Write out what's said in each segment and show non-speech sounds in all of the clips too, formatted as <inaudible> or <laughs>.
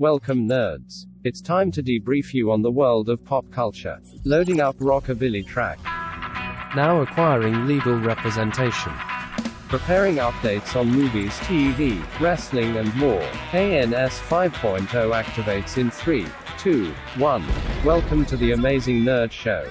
Welcome, nerds. It's time to debrief you on the world of pop culture. Loading up rockabilly track. Now acquiring legal representation. Preparing updates on movies, TV, wrestling, and more. ANS 5.0 activates in 3, 2, 1. Welcome to the Amazing Nerd Show.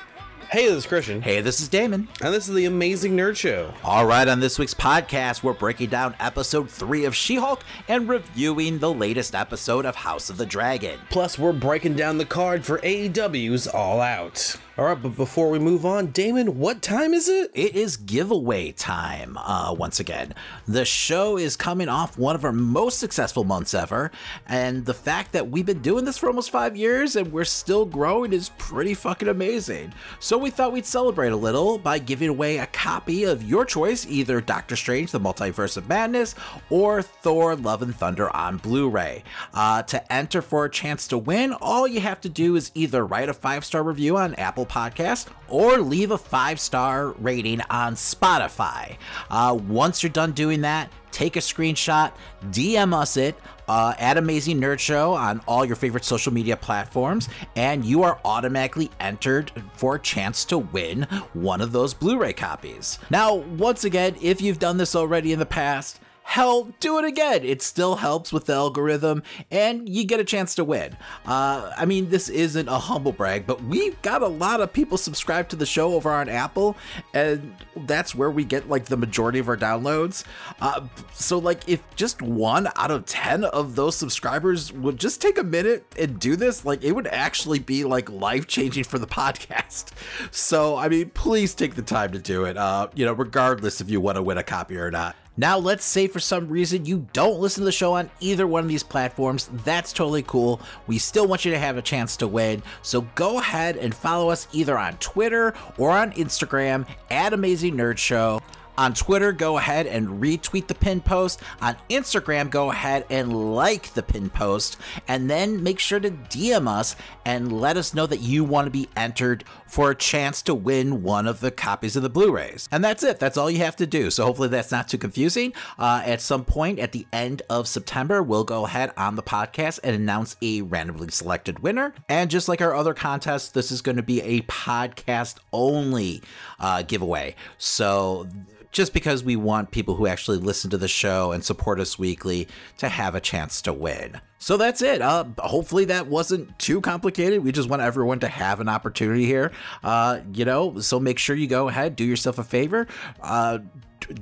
Hey, this is Christian. Hey, this is Damon. And this is the Amazing Nerd Show. All right, on this week's podcast, we're breaking down episode three of She Hulk and reviewing the latest episode of House of the Dragon. Plus, we're breaking down the card for AEW's All Out. All right, but before we move on, Damon, what time is it? It is giveaway time uh, once again. The show is coming off one of our most successful months ever, and the fact that we've been doing this for almost five years and we're still growing is pretty fucking amazing. So we thought we'd celebrate a little by giving away a copy of your choice, either Doctor Strange, The Multiverse of Madness, or Thor, Love and Thunder on Blu ray. Uh, to enter for a chance to win, all you have to do is either write a five star review on Apple Podcast or leave a five star rating on Spotify. Uh, once you're done doing that, take a screenshot, DM us it uh, at Amazing Nerd Show on all your favorite social media platforms, and you are automatically entered for a chance to win one of those Blu ray copies. Now, once again, if you've done this already in the past, hell, do it again. It still helps with the algorithm, and you get a chance to win. Uh, I mean, this isn't a humble brag, but we've got a lot of people subscribed to the show over on Apple, and that's where we get like the majority of our downloads. Uh, so, like, if just one out of 10 of those subscribers would just take a minute and do this, like, it would actually be like life changing for the <laughs> podcast. So, I mean, please take the time to do it, uh, you know, regardless if you want to win a copy or not. Now, let's say for some reason you don't listen to the show on either one of these platforms. That's totally cool. We still want you to have a chance to win. So go ahead and follow us either on Twitter or on Instagram at Amazing Nerd Show. On Twitter, go ahead and retweet the pin post. On Instagram, go ahead and like the pin post. And then make sure to DM us and let us know that you want to be entered for a chance to win one of the copies of the Blu rays. And that's it. That's all you have to do. So hopefully that's not too confusing. Uh, at some point at the end of September, we'll go ahead on the podcast and announce a randomly selected winner. And just like our other contests, this is going to be a podcast only uh, giveaway. So just because we want people who actually listen to the show and support us weekly to have a chance to win. So that's it. Uh, hopefully that wasn't too complicated. We just want everyone to have an opportunity here. Uh, you know, so make sure you go ahead, do yourself a favor. Uh,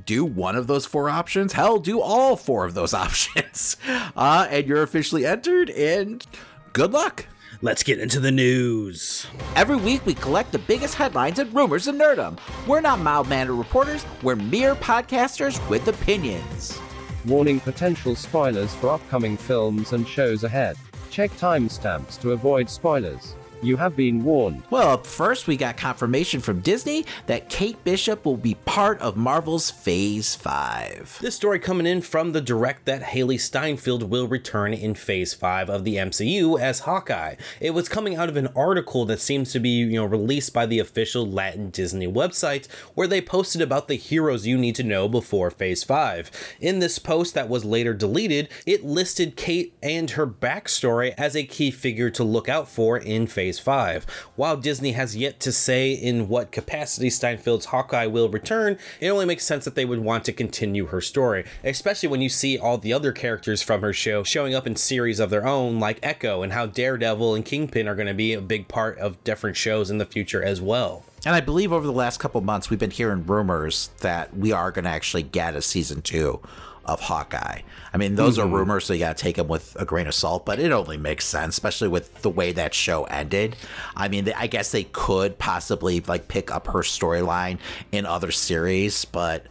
do one of those four options. Hell, do all four of those <laughs> options. Uh, and you're officially entered, and good luck. Let's get into the news. Every week, we collect the biggest headlines and rumors in nerdom. We're not mild mannered reporters, we're mere podcasters with opinions. Warning potential spoilers for upcoming films and shows ahead. Check timestamps to avoid spoilers. You have been warned. Well, up first, we got confirmation from Disney that Kate Bishop will be part of Marvel's Phase 5. This story coming in from the direct that Hailee Steinfeld will return in Phase 5 of the MCU as Hawkeye. It was coming out of an article that seems to be, you know, released by the official Latin Disney website where they posted about the heroes you need to know before Phase 5. In this post that was later deleted, it listed Kate and her backstory as a key figure to look out for in Phase Phase 5. While Disney has yet to say in what capacity Steinfeld's Hawkeye will return, it only makes sense that they would want to continue her story, especially when you see all the other characters from her show showing up in series of their own, like Echo, and how Daredevil and Kingpin are going to be a big part of different shows in the future as well. And I believe over the last couple months, we've been hearing rumors that we are going to actually get a season two of Hawkeye. I mean, those mm-hmm. are rumors, so you got to take them with a grain of salt, but it only makes sense, especially with the way that show ended. I mean, I guess they could possibly like pick up her storyline in other series, but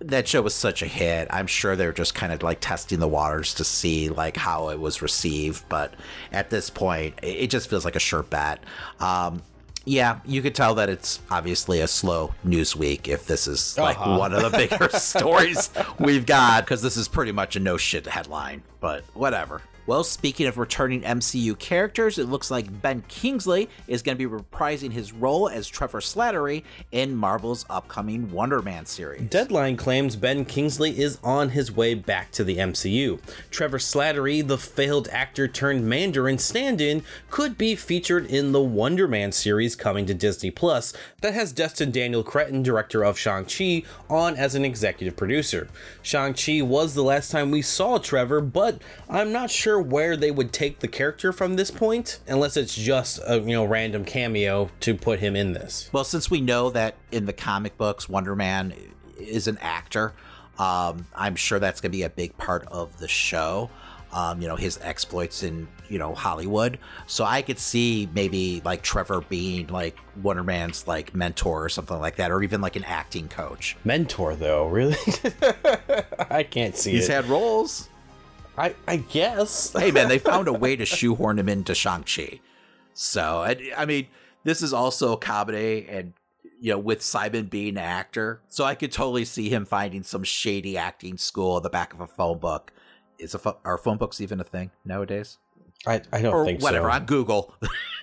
that show was such a hit. I'm sure they're just kind of like testing the waters to see like how it was received, but at this point, it just feels like a sure bet. Um, yeah, you could tell that it's obviously a slow news week if this is like uh-huh. one of the bigger <laughs> stories we've got, because this is pretty much a no shit headline, but whatever. Well, speaking of returning MCU characters, it looks like Ben Kingsley is going to be reprising his role as Trevor Slattery in Marvel's upcoming Wonder Man series. Deadline claims Ben Kingsley is on his way back to the MCU. Trevor Slattery, the failed actor turned Mandarin stand in, could be featured in the Wonder Man series coming to Disney Plus that has Destin Daniel Cretton, director of Shang-Chi, on as an executive producer. Shang-Chi was the last time we saw Trevor, but I'm not sure where they would take the character from this point, unless it's just a you know random cameo to put him in this. Well, since we know that in the comic books, Wonder Man is an actor, um, I'm sure that's going to be a big part of the show. Um, you know his exploits in you know Hollywood, so I could see maybe like Trevor being like Wonder Man's like mentor or something like that, or even like an acting coach. Mentor, though, really? <laughs> I can't see He's it. had roles. I, I guess. hey man, they found a <laughs> way to shoehorn him into Shang Chi. So I, I mean, this is also a comedy, and you know, with Simon being an actor, so I could totally see him finding some shady acting school in the back of a phone book. Is a pho- are phone books even a thing nowadays? I, I don't think so. or think whatever so. on Google, <laughs>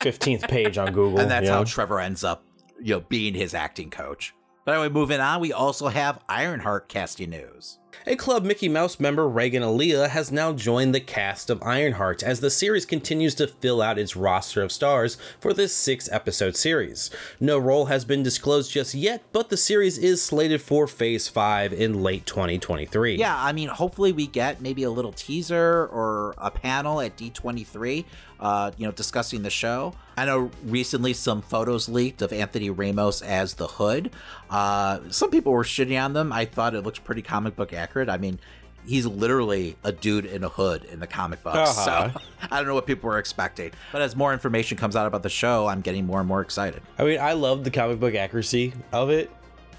15th page on Google. and that's you how? Trevor ends up, you know, being his acting coach. But anyway, moving on, we also have Ironheart casting news. A Club Mickey Mouse member, Regan Aliyah, has now joined the cast of Ironheart as the series continues to fill out its roster of stars for this six episode series. No role has been disclosed just yet, but the series is slated for Phase 5 in late 2023. Yeah, I mean, hopefully we get maybe a little teaser or a panel at D23, uh, you know, discussing the show. I know recently some photos leaked of Anthony Ramos as the Hood. Uh, some people were shitting on them. I thought it looks pretty comic book accurate. I mean, he's literally a dude in a hood in the comic books. Uh-huh. So <laughs> I don't know what people were expecting. But as more information comes out about the show, I'm getting more and more excited. I mean, I love the comic book accuracy of it.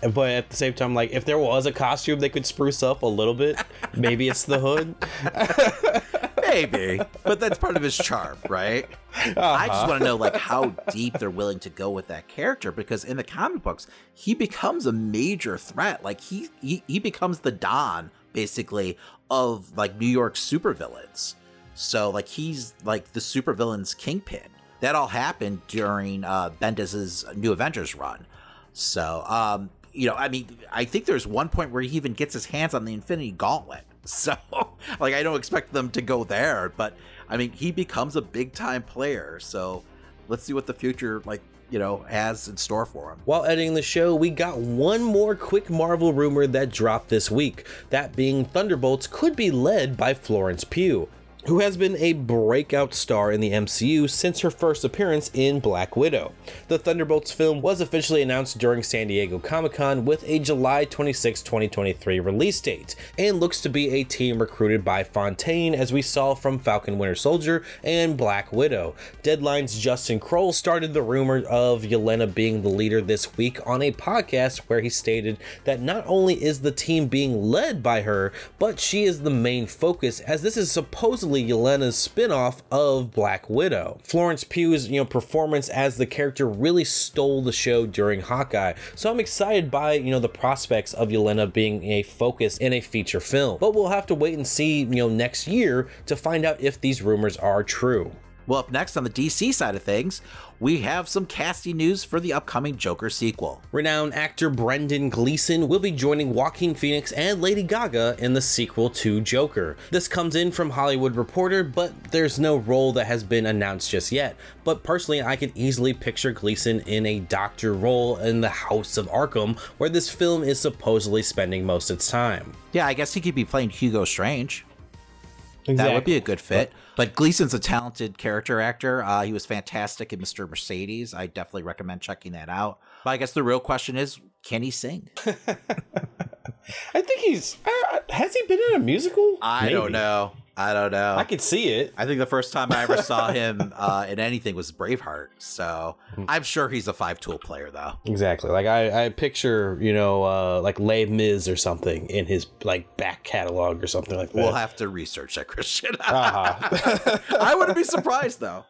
But at the same time, like, if there was a costume they could spruce up a little bit, maybe it's the hood. <laughs> Maybe, but that's part of his charm, right? I just want to know like how deep they're willing to go with that character because in the comic books, he becomes a major threat. Like he he, he becomes the Don basically of like New York supervillains. So like he's like the supervillains kingpin. That all happened during uh Bendis's New Avengers run. So um you know, I mean, I think there's one point where he even gets his hands on the Infinity Gauntlet. <laughs> So, like, I don't expect them to go there, but I mean, he becomes a big time player. So, let's see what the future, like, you know, has in store for him. While editing the show, we got one more quick Marvel rumor that dropped this week. That being Thunderbolts could be led by Florence Pugh, who has been a breakout star in the MCU since her first appearance in Black Widow. The Thunderbolts film was officially announced during San Diego Comic Con with a July 26, 2023 release date, and looks to be a team recruited by Fontaine, as we saw from Falcon Winter Soldier and Black Widow. Deadline's Justin Kroll started the rumor of Yelena being the leader this week on a podcast where he stated that not only is the team being led by her, but she is the main focus, as this is supposedly Yelena's spin-off of Black Widow. Florence Pugh's you know performance as the character really stole the show during Hawkeye, so I'm excited by you know the prospects of Yelena being a focus in a feature film. But we'll have to wait and see you know next year to find out if these rumors are true. Well, up next on the DC side of things, we have some casting news for the upcoming Joker sequel. Renowned actor Brendan Gleeson will be joining Joaquin Phoenix and Lady Gaga in the sequel to Joker. This comes in from Hollywood Reporter, but there's no role that has been announced just yet. But personally, I can easily picture Gleeson in a doctor role in the House of Arkham, where this film is supposedly spending most of its time. Yeah, I guess he could be playing Hugo Strange. That would be a good fit. But Gleeson's a talented character actor. Uh, he was fantastic in Mr. Mercedes. I definitely recommend checking that out. But I guess the real question is, can he sing? <laughs> I think he's. Uh, has he been in a musical? I Maybe. don't know. I don't know. I could see it. I think the first time I ever saw <laughs> him uh, in anything was Braveheart. So I'm sure he's a five tool player, though. Exactly. Like I, I picture, you know, uh, like Les Mis or something in his like back catalog or something like that. We'll have to research that, Christian. <laughs> uh-huh. <laughs> I wouldn't be surprised, though.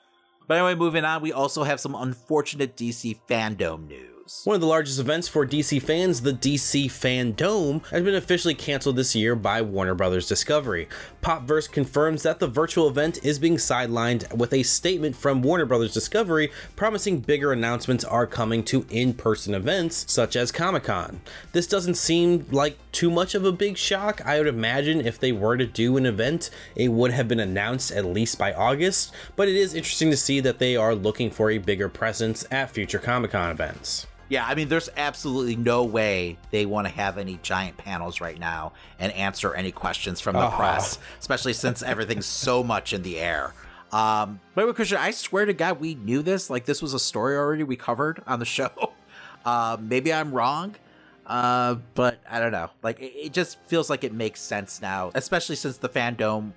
But anyway, moving on, we also have some unfortunate DC Fandome news. News. One of the largest events for DC fans, the DC Fandome, has been officially canceled this year by Warner Brothers Discovery. Popverse confirms that the virtual event is being sidelined with a statement from Warner Brothers Discovery promising bigger announcements are coming to in person events such as Comic Con. This doesn't seem like too much of a big shock. I would imagine if they were to do an event, it would have been announced at least by August, but it is interesting to see that they are looking for a bigger presence at future Comic Con events. Yeah, I mean, there's absolutely no way they want to have any giant panels right now and answer any questions from the Uh-huh. press, especially since everything's so much in the air. Um, but Christian, I swear to God, we knew this. Like, this was a story already we covered on the <laughs> show. Uh, maybe I'm wrong, uh, but I don't know. Like, it, it just feels like it makes sense now, especially since the Fandome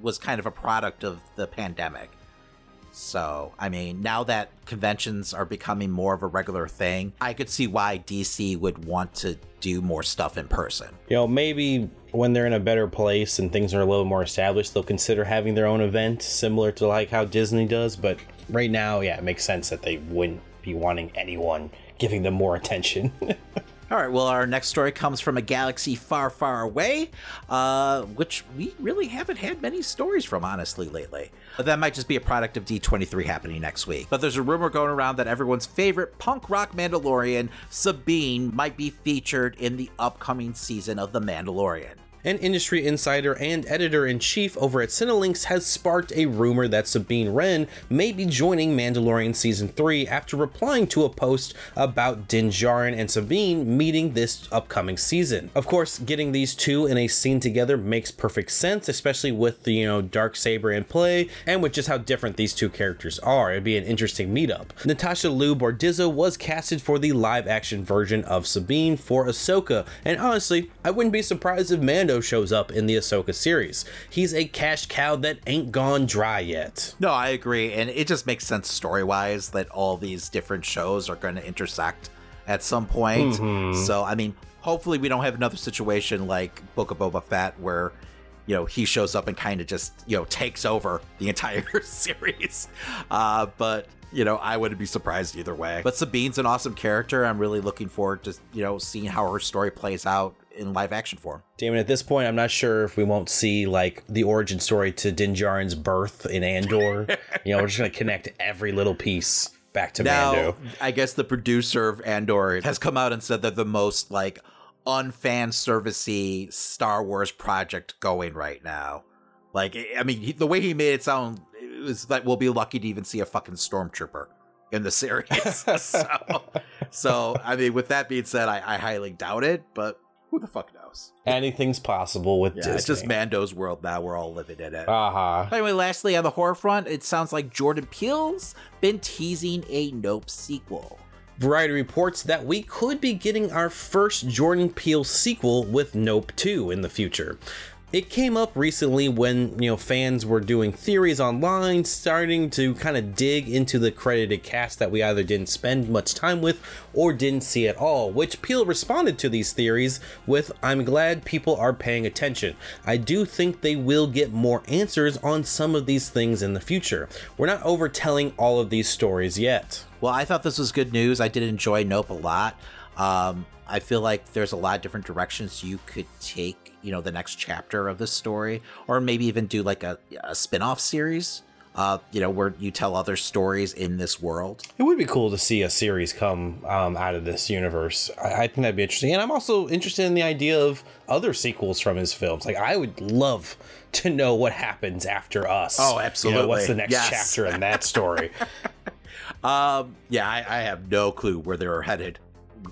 was kind of a product of the pandemic. So, I mean, now that conventions are becoming more of a regular thing, I could see why DC would want to do more stuff in person. You know, maybe when they're in a better place and things are a little more established, they'll consider having their own event similar to like how Disney does. But right now, yeah, it makes sense that they wouldn't be wanting anyone giving them more attention. <laughs> All right, well, our next story comes from a galaxy far, far away, uh, which we really haven't had many stories from, honestly, lately. That might just be a product of D23 happening next week. But there's a rumor going around that everyone's favorite punk rock Mandalorian, Sabine, might be featured in the upcoming season of The Mandalorian. An industry insider and editor in chief over at Cinelinx has sparked a rumor that Sabine Wren may be joining Mandalorian Season 3 after replying to a post about Din Djarin and Sabine meeting this upcoming season. Of course, getting these two in a scene together makes perfect sense, especially with the, you know, dark saber in play and with just how different these two characters are. It'd be an interesting meetup. Natasha Liu Bordizzo was casted for the live action version of Sabine for Ahsoka, and honestly, I wouldn't be surprised if Mando shows up in the Ahsoka series. He's a cash cow that ain't gone dry yet. No, I agree, and it just makes sense story wise that all these different shows are going to intersect at some point. So, I mean, hopefully, we don't have another situation like Book of Boba Fett where you know he shows up and kind of just you know takes over the entire <laughs> series. Uh, but you know, I wouldn't be surprised either way. But Sabine's an awesome character. I'm really looking forward to you know seeing how her story plays out in live action form. Damon, at this point, I'm not sure if we won't see like the origin story to Din Djarin's birth in Andor. <laughs> you know, we're just gonna connect every little piece back to now, Mando. I guess the producer of Andor has come out and said that the most like unfan servicey Star Wars project going right now. Like, I mean, he, the way he made it sound it was like we'll be lucky to even see a fucking stormtrooper in the series. <laughs> so, so I mean, with that being said, I, I highly doubt it, but who the fuck knows? Anything's possible with Yeah, Disney. it's just Mando's world now. We're all living in it. Uh huh. Anyway, lastly, on the horror front, it sounds like Jordan Peele's been teasing a Nope sequel. Variety reports that we could be getting our first Jordan Peele sequel with Nope 2 in the future. It came up recently when, you know, fans were doing theories online, starting to kind of dig into the credited cast that we either didn't spend much time with or didn't see at all, which Peele responded to these theories with, I'm glad people are paying attention. I do think they will get more answers on some of these things in the future. We're not overtelling all of these stories yet. Well, I thought this was good news. I did enjoy Nope a lot. Um, I feel like there's a lot of different directions you could take, you know, the next chapter of this story, or maybe even do like a, a spin off series, uh, you know, where you tell other stories in this world. It would be cool to see a series come um, out of this universe. I, I think that'd be interesting. And I'm also interested in the idea of other sequels from his films. Like, I would love to know what happens after us. Oh, You know, absolutely. what's the next Yes. chapter in that story? <laughs> Um, yeah, I, I have no clue where they're headed,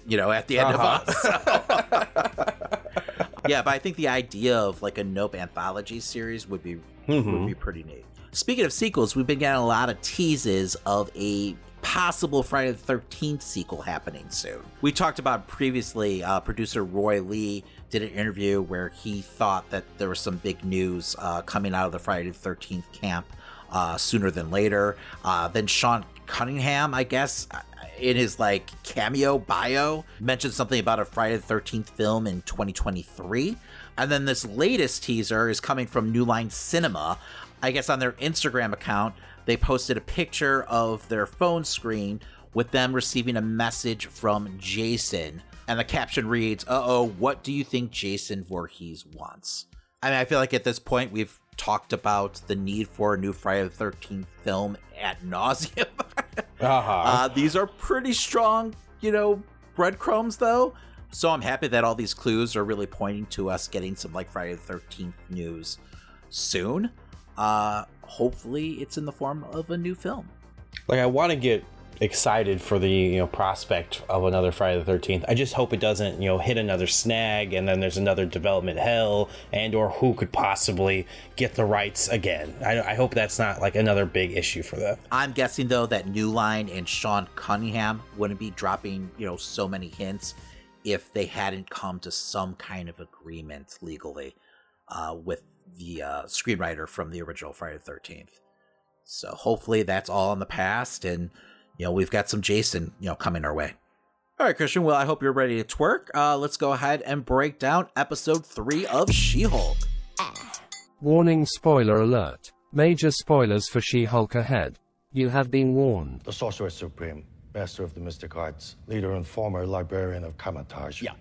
you know, at the end of us. <laughs> yeah, but I think the idea of like a Nope anthology series would be would be pretty neat. Speaking of sequels, we've been getting a lot of teases of a possible Friday the 13th sequel happening soon. We talked about previously, uh, producer Roy Lee did an interview where he thought that there was some big news uh, coming out of the Friday the 13th camp uh, sooner than later. Uh, then Sean Cunningham, I guess, in his like cameo bio, mentioned something about a Friday the 13th film in 2023. And then this latest teaser is coming from New Line Cinema. I guess on their Instagram account, they posted a picture of their phone screen with them receiving a message from Jason. And the caption reads, Uh oh, what do you think Jason Voorhees wants? I mean, I feel like at this point we've talked about the need for a new Friday the 13th film at nauseum. <laughs> Uh-huh. uh, these are pretty strong, you know, breadcrumbs, though. So I'm happy that all these clues are really pointing to us getting some like Friday the 13th news soon. Uh, hopefully, it's in the form of a new film. like I want to get excited for the you know prospect of another Friday the 13th. I just hope it doesn't you know hit another snag and then there's another development hell and or who could possibly get the rights again. I, I hope that's not like another big issue for them. I'm guessing though that New Line and Sean Cunningham wouldn't be dropping, you know, so many hints if they hadn't come to some kind of agreement legally uh, with the uh, screenwriter from the original Friday the 13th. So hopefully that's all in the past, and you know we've got some Jason, you know, coming our way. All right, Christian. Well, I hope you're ready to twerk. Uh, let's go ahead and break down episode three of She-Hulk. Warning spoiler alert. Major spoilers for She Hulk ahead. You have been warned. The Sorcerer Supreme, master of the mystic arts, leader and former librarian of Kamar-Taj. Yeah.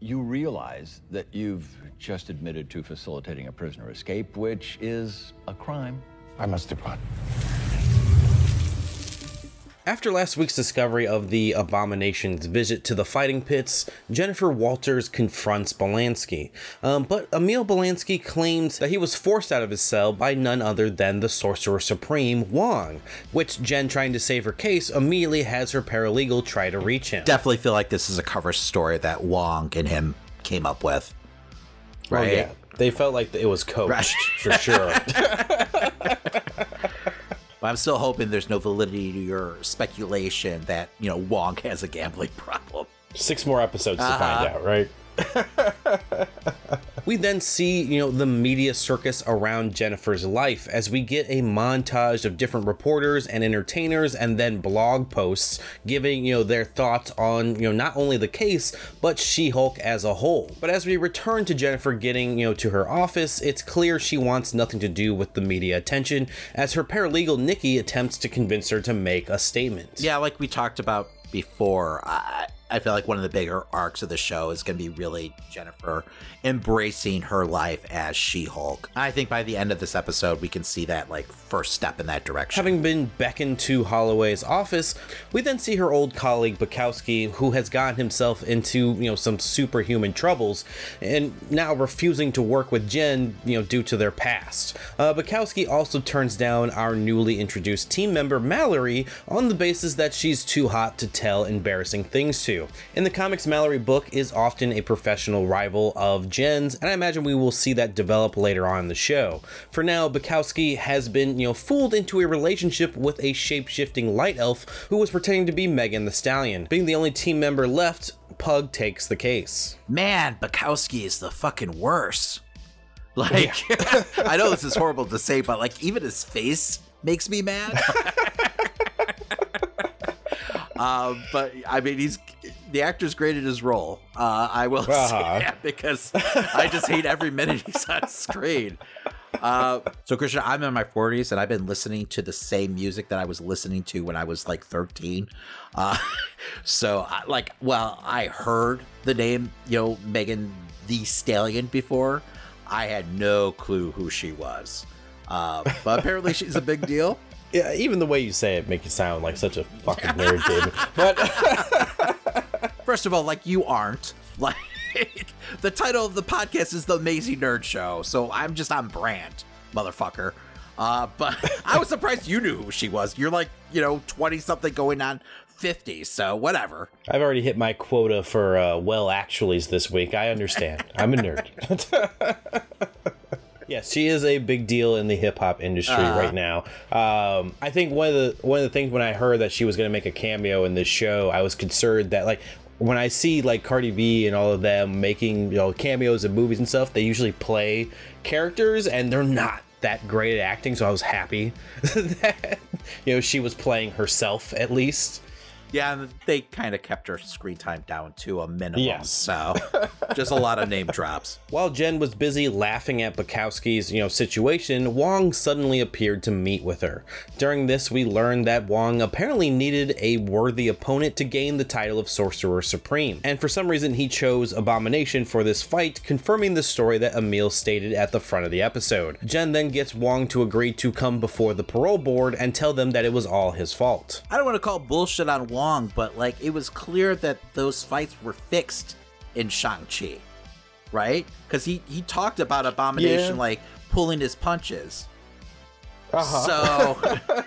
You realize that you've just admitted to facilitating a prisoner escape, which is a crime. I must depart. After last week's discovery of the Abomination's visit to the fighting pits, Jennifer Walters confronts Blonsky. Um, but Emil Blonsky claims that he was forced out of his cell by none other than the Sorcerer Supreme, Wong, which Jen, trying to save her case, immediately has her paralegal try to reach him. Definitely feel like this is a cover story that Wong and him came up with. Right? Oh, yeah. They felt like it was coached, Right. for sure. <laughs> But I'm still hoping there's no validity to your speculation that, you know, Wong has a gambling problem. Six more episodes to Uh-huh. find out, right? <laughs> we then see, you know, the media circus around Jennifer's life as we get a montage of different reporters and entertainers and then blog posts giving, you know, their thoughts on, you know, not only the case, but She-Hulk as a whole. But as we return to Jennifer getting, you know, to her office, it's clear she wants nothing to do with the media attention as her paralegal Nikki attempts to convince her to make a statement. Yeah, like we talked about before, I, I feel like one of the bigger arcs of the show is going to be really Jennifer embracing her life as She Hulk. I think by the end of this episode, we can see that, like, first step in that direction. Having been beckoned to Holloway's office, we then see her old colleague Bukowski, who has gotten himself into you know some superhuman troubles, and now refusing to work with Jen, you know, due to their past. Uh, Bukowski also turns down our newly introduced team member Mallory on the basis that she's too hot to tell embarrassing things to. In the comics, Mallory Book is often a professional rival of Jen's, and I imagine we will see that develop later on in the show. For now, Bukowski has been, you know, fooled into a relationship with a shape-shifting light elf who was pretending to be Megan Thee Stallion. Being the only team member left, Pug takes the case. Man, Bukowski is the fucking worst. Like, <laughs> I know this is horrible to say, but like, even his face makes me mad. <laughs> um, but I mean, he's the actor's great at his role. Uh, I will Uh-huh. say that because I just hate every minute he's on screen. Uh, so Christian, I'm in my 40s and I've been listening to the same music that I was listening to when I was like 13. Uh, <laughs> so I, like, well, I heard the name, you know, Megan Thee Stallion before. I had no clue who she was. Uh, but apparently she's a big deal. Yeah, even the way you say it make you sound like such a fucking nerd, David. But <laughs> First of all, like you aren't. <laughs> Like the title of the podcast is The Amazing Nerd Show, so I'm just on brand, motherfucker. Uh, but <laughs> I was surprised you knew who she was. You're like, you know, 20 something going on 50, so whatever. I've already hit my quota for uh, well actuallys this week. I understand. I'm a nerd. Yes, she is a big deal in the hip hop industry right now. Um, I think one of the one of the things when I heard that she was going to make a cameo in this show, I was concerned that like when I see like Cardi B and all of them making you know cameos in movies and stuff, they usually play characters and they're not that great at acting. So I was happy <laughs> that you know she was playing herself at least. Yeah, they kind of kept her screen time down to a minimum. Yes. So <laughs> just a lot of name drops. While Jen was busy laughing at Bukowski's, you know, situation, Wong suddenly appeared to meet with her. During this, we learned that Wong apparently needed a worthy opponent to gain the title of Sorcerer Supreme, and for some reason he chose Abomination for this fight, confirming the story that Emil stated at the front of the episode. Jen then gets Wong to agree to come before the parole board and tell them that it was all his fault. I don't want to call bullshit on Wong, but like it was clear that those fights were fixed in Shang-Chi, right? Because he, he talked about Abomination Yeah. like pulling his punches. Uh-huh. So <laughs>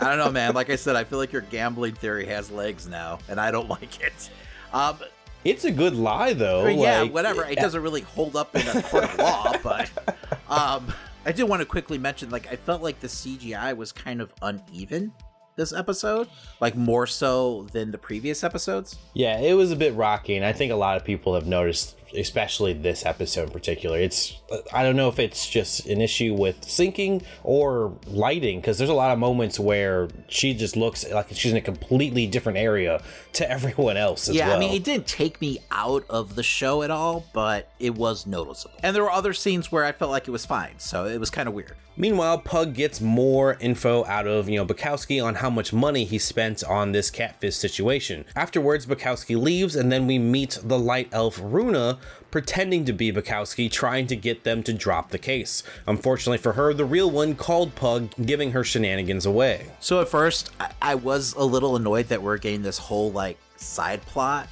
I don't know, man. Like I said, I feel like your gambling theory has legs now, and I don't <laughs> like it. Um, It's a good lie though. I mean, yeah, like- whatever. It doesn't really hold up in a court of law, but <laughs> um, I did want to quickly mention, like, I felt like the CGI was kind of uneven this episode, like more so than the previous episodes. Yeah, it was a bit rocky, and I think a lot of people have noticed, especially this episode in particular. It's I don't know if it's just an issue with syncing or lighting, because there's a lot of moments where she just looks like she's in a completely different area to <laughs> everyone else as yeah, well. I mean, it didn't take me out of the show at all, but it was noticeable. And there were other scenes where I felt like it was fine, so it was kind of weird. Meanwhile, Pug gets more info out of, you know, Bukowski on how much money he spent on this catfish situation. Afterwards, Bukowski leaves, and then we meet the light elf Runa pretending to be Bukowski, trying to get them to drop the case. Unfortunately for her, the real one called Pug, giving her shenanigans away. So at first, I, was a little annoyed that we're getting this whole like side plot,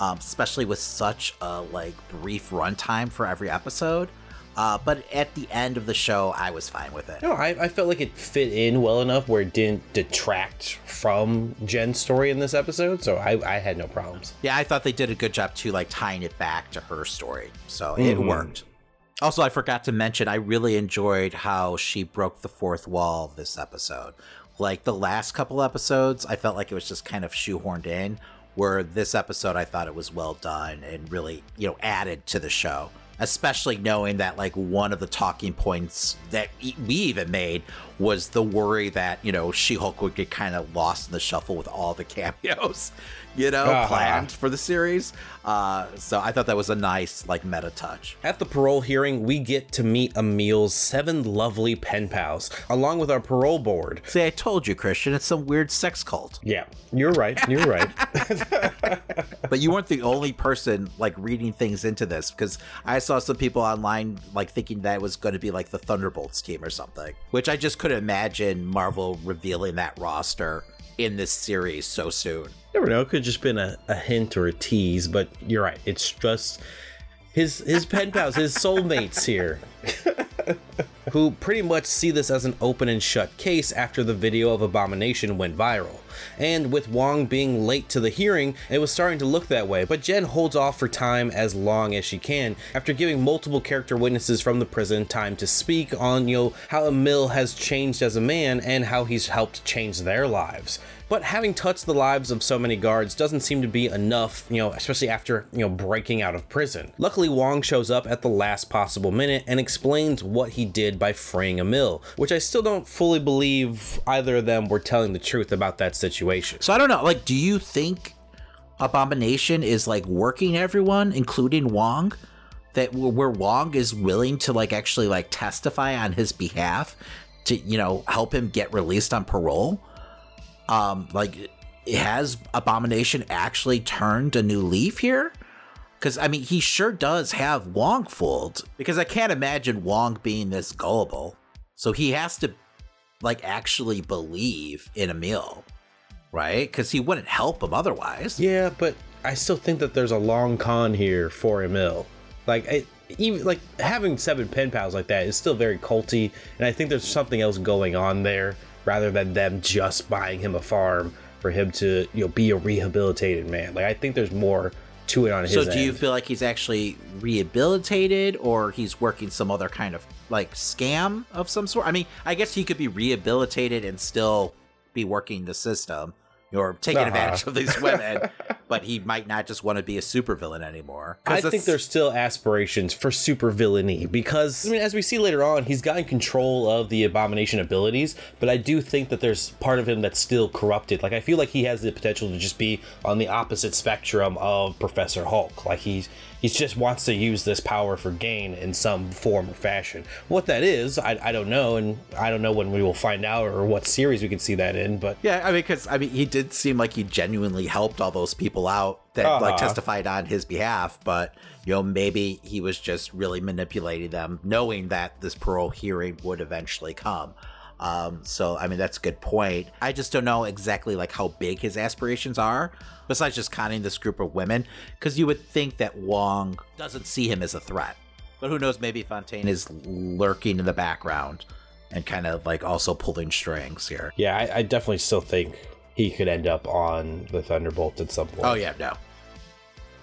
um, especially with such a like brief runtime for every episode. Uh, but at the end of the show, I was fine with it. No, I, I felt like it fit in well enough where it didn't detract from Jen's story in this episode, so I, I had no problems. Yeah, I thought they did a good job too, like tying it back to her story. So it worked. Also, I forgot to mention, I really enjoyed how she broke the fourth wall this episode. Like the last couple episodes, I felt like it was just kind of shoehorned in. Where this episode, I thought it was well done and really, you know, added to the show. Especially knowing that, like, one of the talking points that we even made was the worry that, you know, She Hulk would get kind of lost in the shuffle with all the <laughs> cameos, you know, Uh-huh. planned for the series. Uh, so I thought that was a nice, like, meta touch. At the parole hearing, we get to meet Emil's seven lovely pen pals, along with our parole board. See, I told you, Christian, it's some weird sex cult. Yeah, you're right. You're right. <laughs> <laughs> But you weren't the only person like reading things into this because I saw some people online like thinking that it was going to be like the Thunderbolts team or something, which I just couldn't imagine Marvel revealing that roster in this series so soon. Never know. It could just been a, a hint or a tease, but you're right. It's just his his pen pals, his soulmates here, who pretty much see this as an open and shut case after the video of Abomination went viral. And with Wong being late to the hearing, it was starting to look that way, but Jen holds off for time as long as she can after giving multiple character witnesses from the prison time to speak on, you know, how Emil has changed as a man and how he's helped change their lives. But having touched the lives of so many guards doesn't seem to be enough, you know, especially after, you know, breaking out of prison. Luckily, Wong shows up at the last possible minute and explains what he did by freeing Emil, which I still don't fully believe either of them were telling the truth about that situation. So I don't know. Like, do you think Abomination is like working everyone, including Wong? That where Wong is willing to like actually like testify on his behalf to you know help him get released on parole? Um, like has Abomination actually turned a new leaf here? Because I mean, he sure does have Wong fooled. Because I can't imagine Wong being this gullible. So he has to like actually believe in Emil, right? Because he wouldn't help him otherwise. Yeah, but I still think that there's a long con here for Emil. Like, I, even like having seven pen pals like that is still very culty, and I think there's something else going on there rather than them just buying him a farm for him to you know be a rehabilitated man. Like, I think there's more to it on his So end. do you feel like he's actually rehabilitated, or he's working some other kind of like scam of some sort? I mean, I guess he could be rehabilitated and still be working the system or taking Uh-huh. advantage of these women. <laughs> but he might not just want to be a supervillain anymore. I think there's still aspirations for super villainy because I mean, as we see later on, he's gotten control of the abomination abilities, but I do think that there's part of him that's still corrupted. Like I feel like he has the potential to just be on the opposite spectrum of Professor Hulk. Like he's he just wants to use this power for gain in some form or fashion. What that is, I, I don't know, and I don't know when we will find out or what series we can see that in. But Yeah, I mean, because I mean, he did seem like he genuinely helped all those people out that like Uh-huh. testified on his behalf, but you know, maybe he was just really manipulating them, knowing that this parole hearing would eventually come. Um, so I mean, that's a good point. I just don't know exactly like how big his aspirations are, besides just conning this group of women, because you would think that Wong doesn't see him as a threat. But who knows? Maybe Fontaine is lurking in the background and kind of like also pulling strings here. yeah, I, I definitely still think he could end up on the Thunderbolt at some point. Oh yeah, no,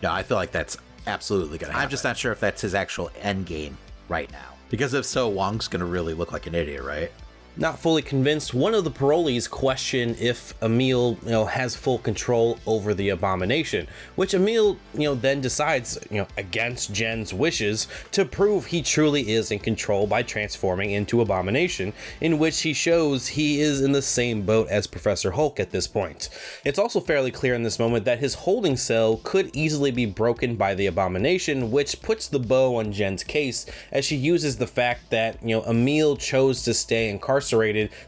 no. I feel like that's absolutely gonna. Happen. I'm just not sure if that's his actual end game right now. Because if so, Wong's gonna really look like an idiot, right? Not fully convinced, one of the parolees question if Emil, you know, has full control over the abomination, which Emil, you know, then decides, you know, against Jen's wishes to prove he truly is in control by transforming into abomination, in which he shows he is in the same boat as Professor Hulk at this point. It's also fairly clear in this moment that his holding cell could easily be broken by the abomination, which puts the bow on Jen's case as she uses the fact that, you know, Emil chose to stay incarcerated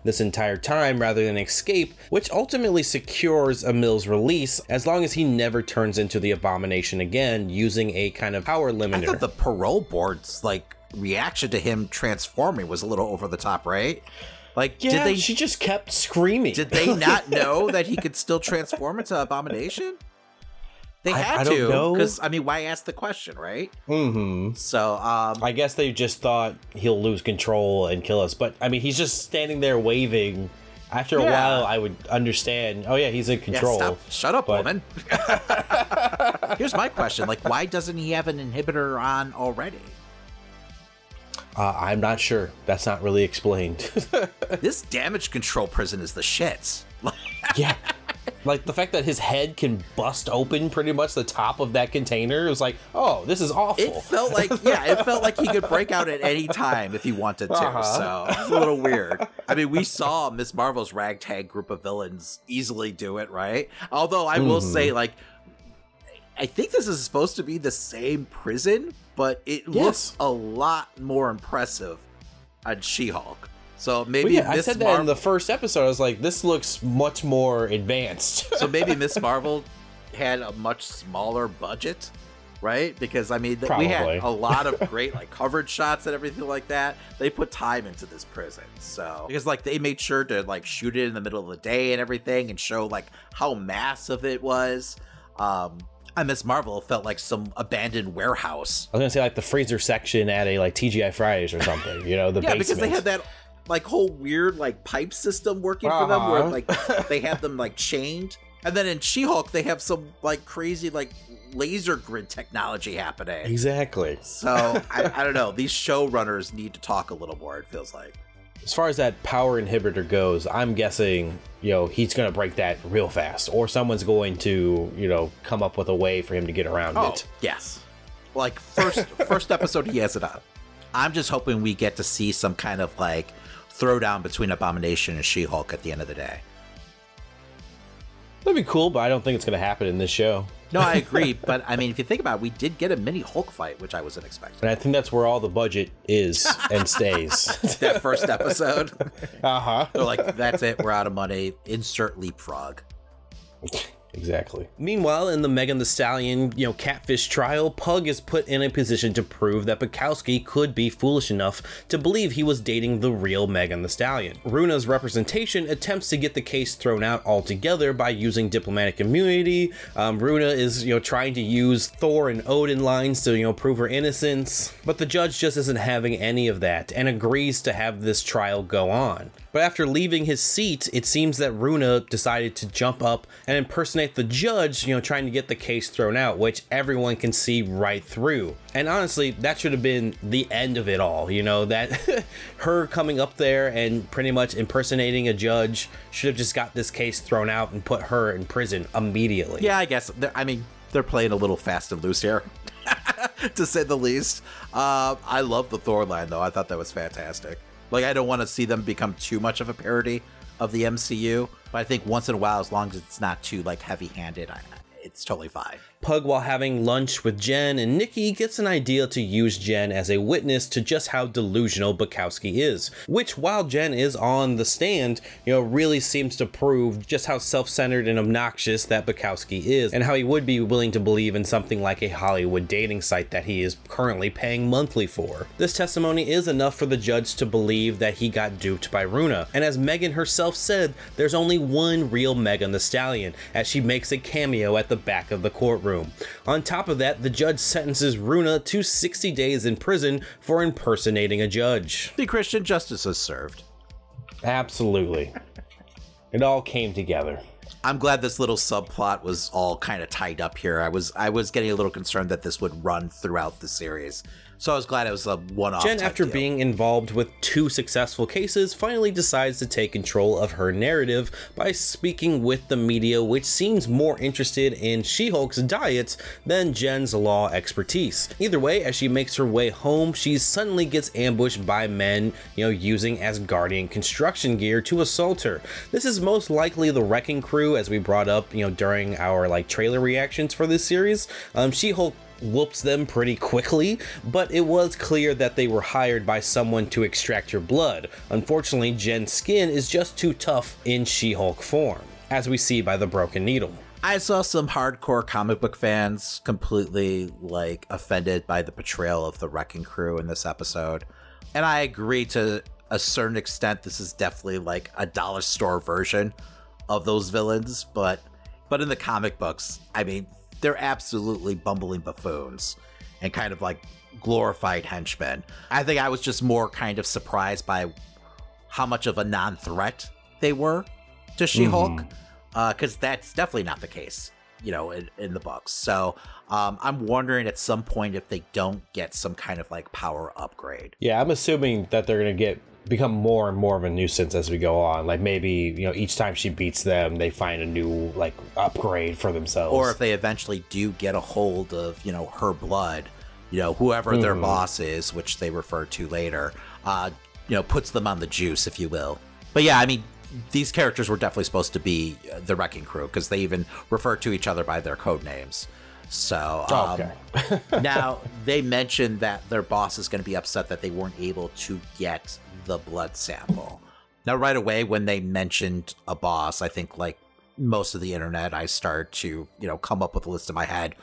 this entire time rather than escape, which ultimately secures Emil's release as long as he never turns into the abomination again using a kind of power limiter. I thought the parole board's like reaction to him transforming was a little over the top, right? Like, yeah, did they she just kept screaming. did they not <laughs> know that he could still transform into abomination? They I- had I don't to, because I mean, why ask the question, right? mm-hmm. So, um, I guess they just thought he'll lose control and kill us. But I mean, he's just standing there waving. After a Yeah. while, I would understand. Oh yeah, he's in yeah, control. stop, shut up, but- woman. <laughs> Here's my question: Like, why doesn't he have an inhibitor on already? Uh, I'm not sure. That's not really explained. <laughs> This damage control prison is the shits. <laughs> yeah, like the fact that his head can bust open pretty much the top of that container. Was like, oh, this is awful. It felt like, yeah, it felt like he could break out at any time if he wanted to. Uh-huh. So it's a little weird. I mean, we saw Miss Marvel's ragtag group of villains easily do it, right? Although I will say, Mm-hmm. like, I think this is supposed to be the same prison, but it looks a lot more impressive on She-Hulk. So Well, maybe yeah, I said that in the first episode. I was like, this looks much more advanced. <laughs> so maybe Miss <laughs> Marvel had a much smaller budget, right? Because I mean, th- we had a lot of <laughs> great like coverage shots and everything like that. They put time into this prison, so because like they made sure to like shoot it in the middle of the day and everything, and show like how massive it was. Um, I Miss Marvel felt like some abandoned warehouse. I was gonna say like the freezer section at a like TGI Fridays or something. You know, the yeah, basement. because they had that like whole weird like pipe system working for them where Uh-huh. like they have them like chained. And then in She-Hulk they have some like crazy like laser grid technology happening. Exactly. So I, I don't know. These showrunners need to talk a little more, it feels like. As far as that power inhibitor goes, I'm guessing, you know, he's gonna break that real fast, or someone's going to, you know, come up with a way for him to get around it. yes. Like first first episode he has it on. I'm just hoping we get to see some kind of like throwdown between Abomination and She-Hulk at the end of the day. That'd be cool, but I don't think it's gonna happen in this show. No, I <laughs> agree, but I mean if you think about it, we did get a mini Hulk fight, which I wasn't expecting. And I think that's where all the budget is <laughs> and stays. <laughs> that first episode. uh huh. They're like, that's it, we're out of money. Insert leapfrog. Exactly. Meanwhile, in the Megan Thee Stallion, you know, catfish trial, Pug is put in a position to prove that Bukowski could be foolish enough to believe he was dating the real Megan Thee Stallion. Runa's representation attempts to get the case thrown out altogether by using diplomatic immunity. Um, Runa is, you know, trying to use Thor and Odin lines to, you know, prove her innocence, but the judge just isn't having any of that and agrees to have this trial go on. But after leaving his seat, it seems that Runa decided to jump up and impersonate impersonate the judge, you know, trying to get the case thrown out, which everyone can see right through. And honestly, that should have been the end of it all, you know, that <laughs> her coming up there and pretty much impersonating a judge should have just got this case thrown out and put her in prison immediately. Yeah, I guess. I mean, they're playing a little fast and loose here, <laughs> to say the least. Uh, I love the Thor line, though. I thought that was fantastic. Like, I don't want to see them become too much of a parody of the MCU, but I think once in a while, as long as it's not too like heavy-handed, it's totally fine. Pug, while having lunch with Jen and Nikki, gets an idea to use Jen as a witness to just how delusional Bukowski is, which, while Jen is on the stand, you know, really seems to prove just how self centered and obnoxious that Bukowski is, and how he would be willing to believe in something like a Hollywood dating site that he is currently paying monthly for. This testimony is enough for the judge to believe that he got duped by Runa, and as Megan herself said, there's only one real Megan Thee Stallion, as she makes a cameo at the back of the courtroom room. On top of that, the judge sentences Runa to 60 days in prison for impersonating a judge. The Christian justice is served. Absolutely. it all came together. I'm glad this little subplot was all kind of tied up here. I was I was getting a little concerned that this would run throughout the series. So I was glad it was a one-off. Jen, after deal. being involved with two successful cases, finally decides to take control of her narrative by speaking with the media, which seems more interested in She-Hulk's diet than Jen's law expertise. Either way, as she makes her way home, she suddenly gets ambushed by men, you know, using Asgardian construction gear to assault her. This is most likely the Wrecking Crew, as we brought up, you know, during our like trailer reactions for this series. Um, She-Hulk whoops them pretty quickly, but it was clear that they were hired by someone to extract your blood. Unfortunately, Jen's skin is just too tough in She Hulk form, as we see by the broken needle. I saw some hardcore comic book fans completely like offended by the portrayal of the Wrecking Crew in this episode. And I agree to a certain extent this is definitely like a dollar store version of those villains, but but in the comic books, I mean, they're absolutely bumbling buffoons and kind of like glorified henchmen. I think I was just more kind of surprised by how much of a non threat they were to She Hulk, because mm-hmm. uh, that's definitely not the case, you know, in, in the books. So um, I'm wondering at some point if they don't get some kind of like power upgrade. Yeah, I'm assuming that they're going to get become more and more of a nuisance as we go on. Like maybe you know each time she beats them, they find a new like upgrade for themselves. Or if they eventually do get a hold of you know her blood, you know whoever mm-hmm. their boss is, which they refer to later, uh, you know puts them on the juice, if you will. But yeah, I mean. These characters were definitely supposed to be uh, the Wrecking Crew because they even refer to each other by their code names. So um, okay. <laughs> now they mentioned that their boss is going to be upset that they weren't able to get the blood sample. Now, right away, when they mentioned a boss, I think like most of the internet, I start to, you know, come up with a list in my head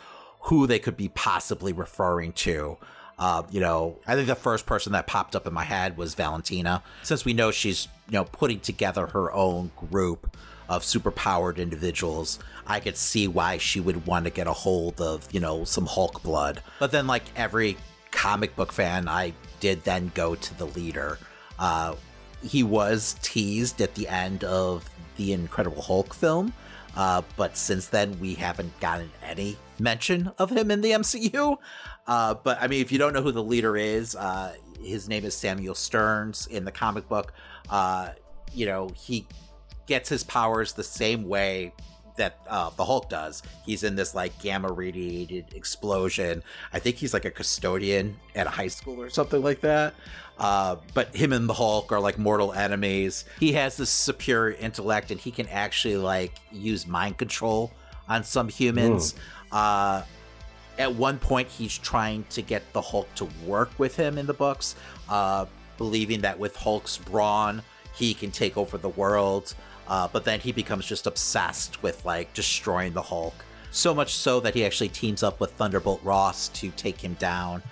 who they could be possibly referring to. Uh, you know, I think the first person that popped up in my head was Valentina, since we know she's, you know, putting together her own group of superpowered individuals. I could see why she would want to get a hold of, you know, some Hulk blood. But then, like every comic book fan, I did then go to the leader uh, he was teased at the end of the Incredible Hulk film, uh, but since then we haven't gotten any mention of him in the MCU. Uh, but I mean, if you don't know who the leader is, uh, his name is Samuel Sterns in the comic book. Uh, you know, he gets his powers the same way that uh, the Hulk does. He's in this like gamma radiated explosion. I think he's like a custodian at a high school or something like that. Uh, but him and the Hulk are like mortal enemies. He has this superior intellect and he can actually like use mind control on some humans. Uh, at one point, he's trying to get the Hulk to work with him in the books, uh, believing that with Hulk's brawn, he can take over the world. Uh, but then he becomes just obsessed with like destroying the Hulk. So much so that he actually teams up with Thunderbolt Ross to take him down.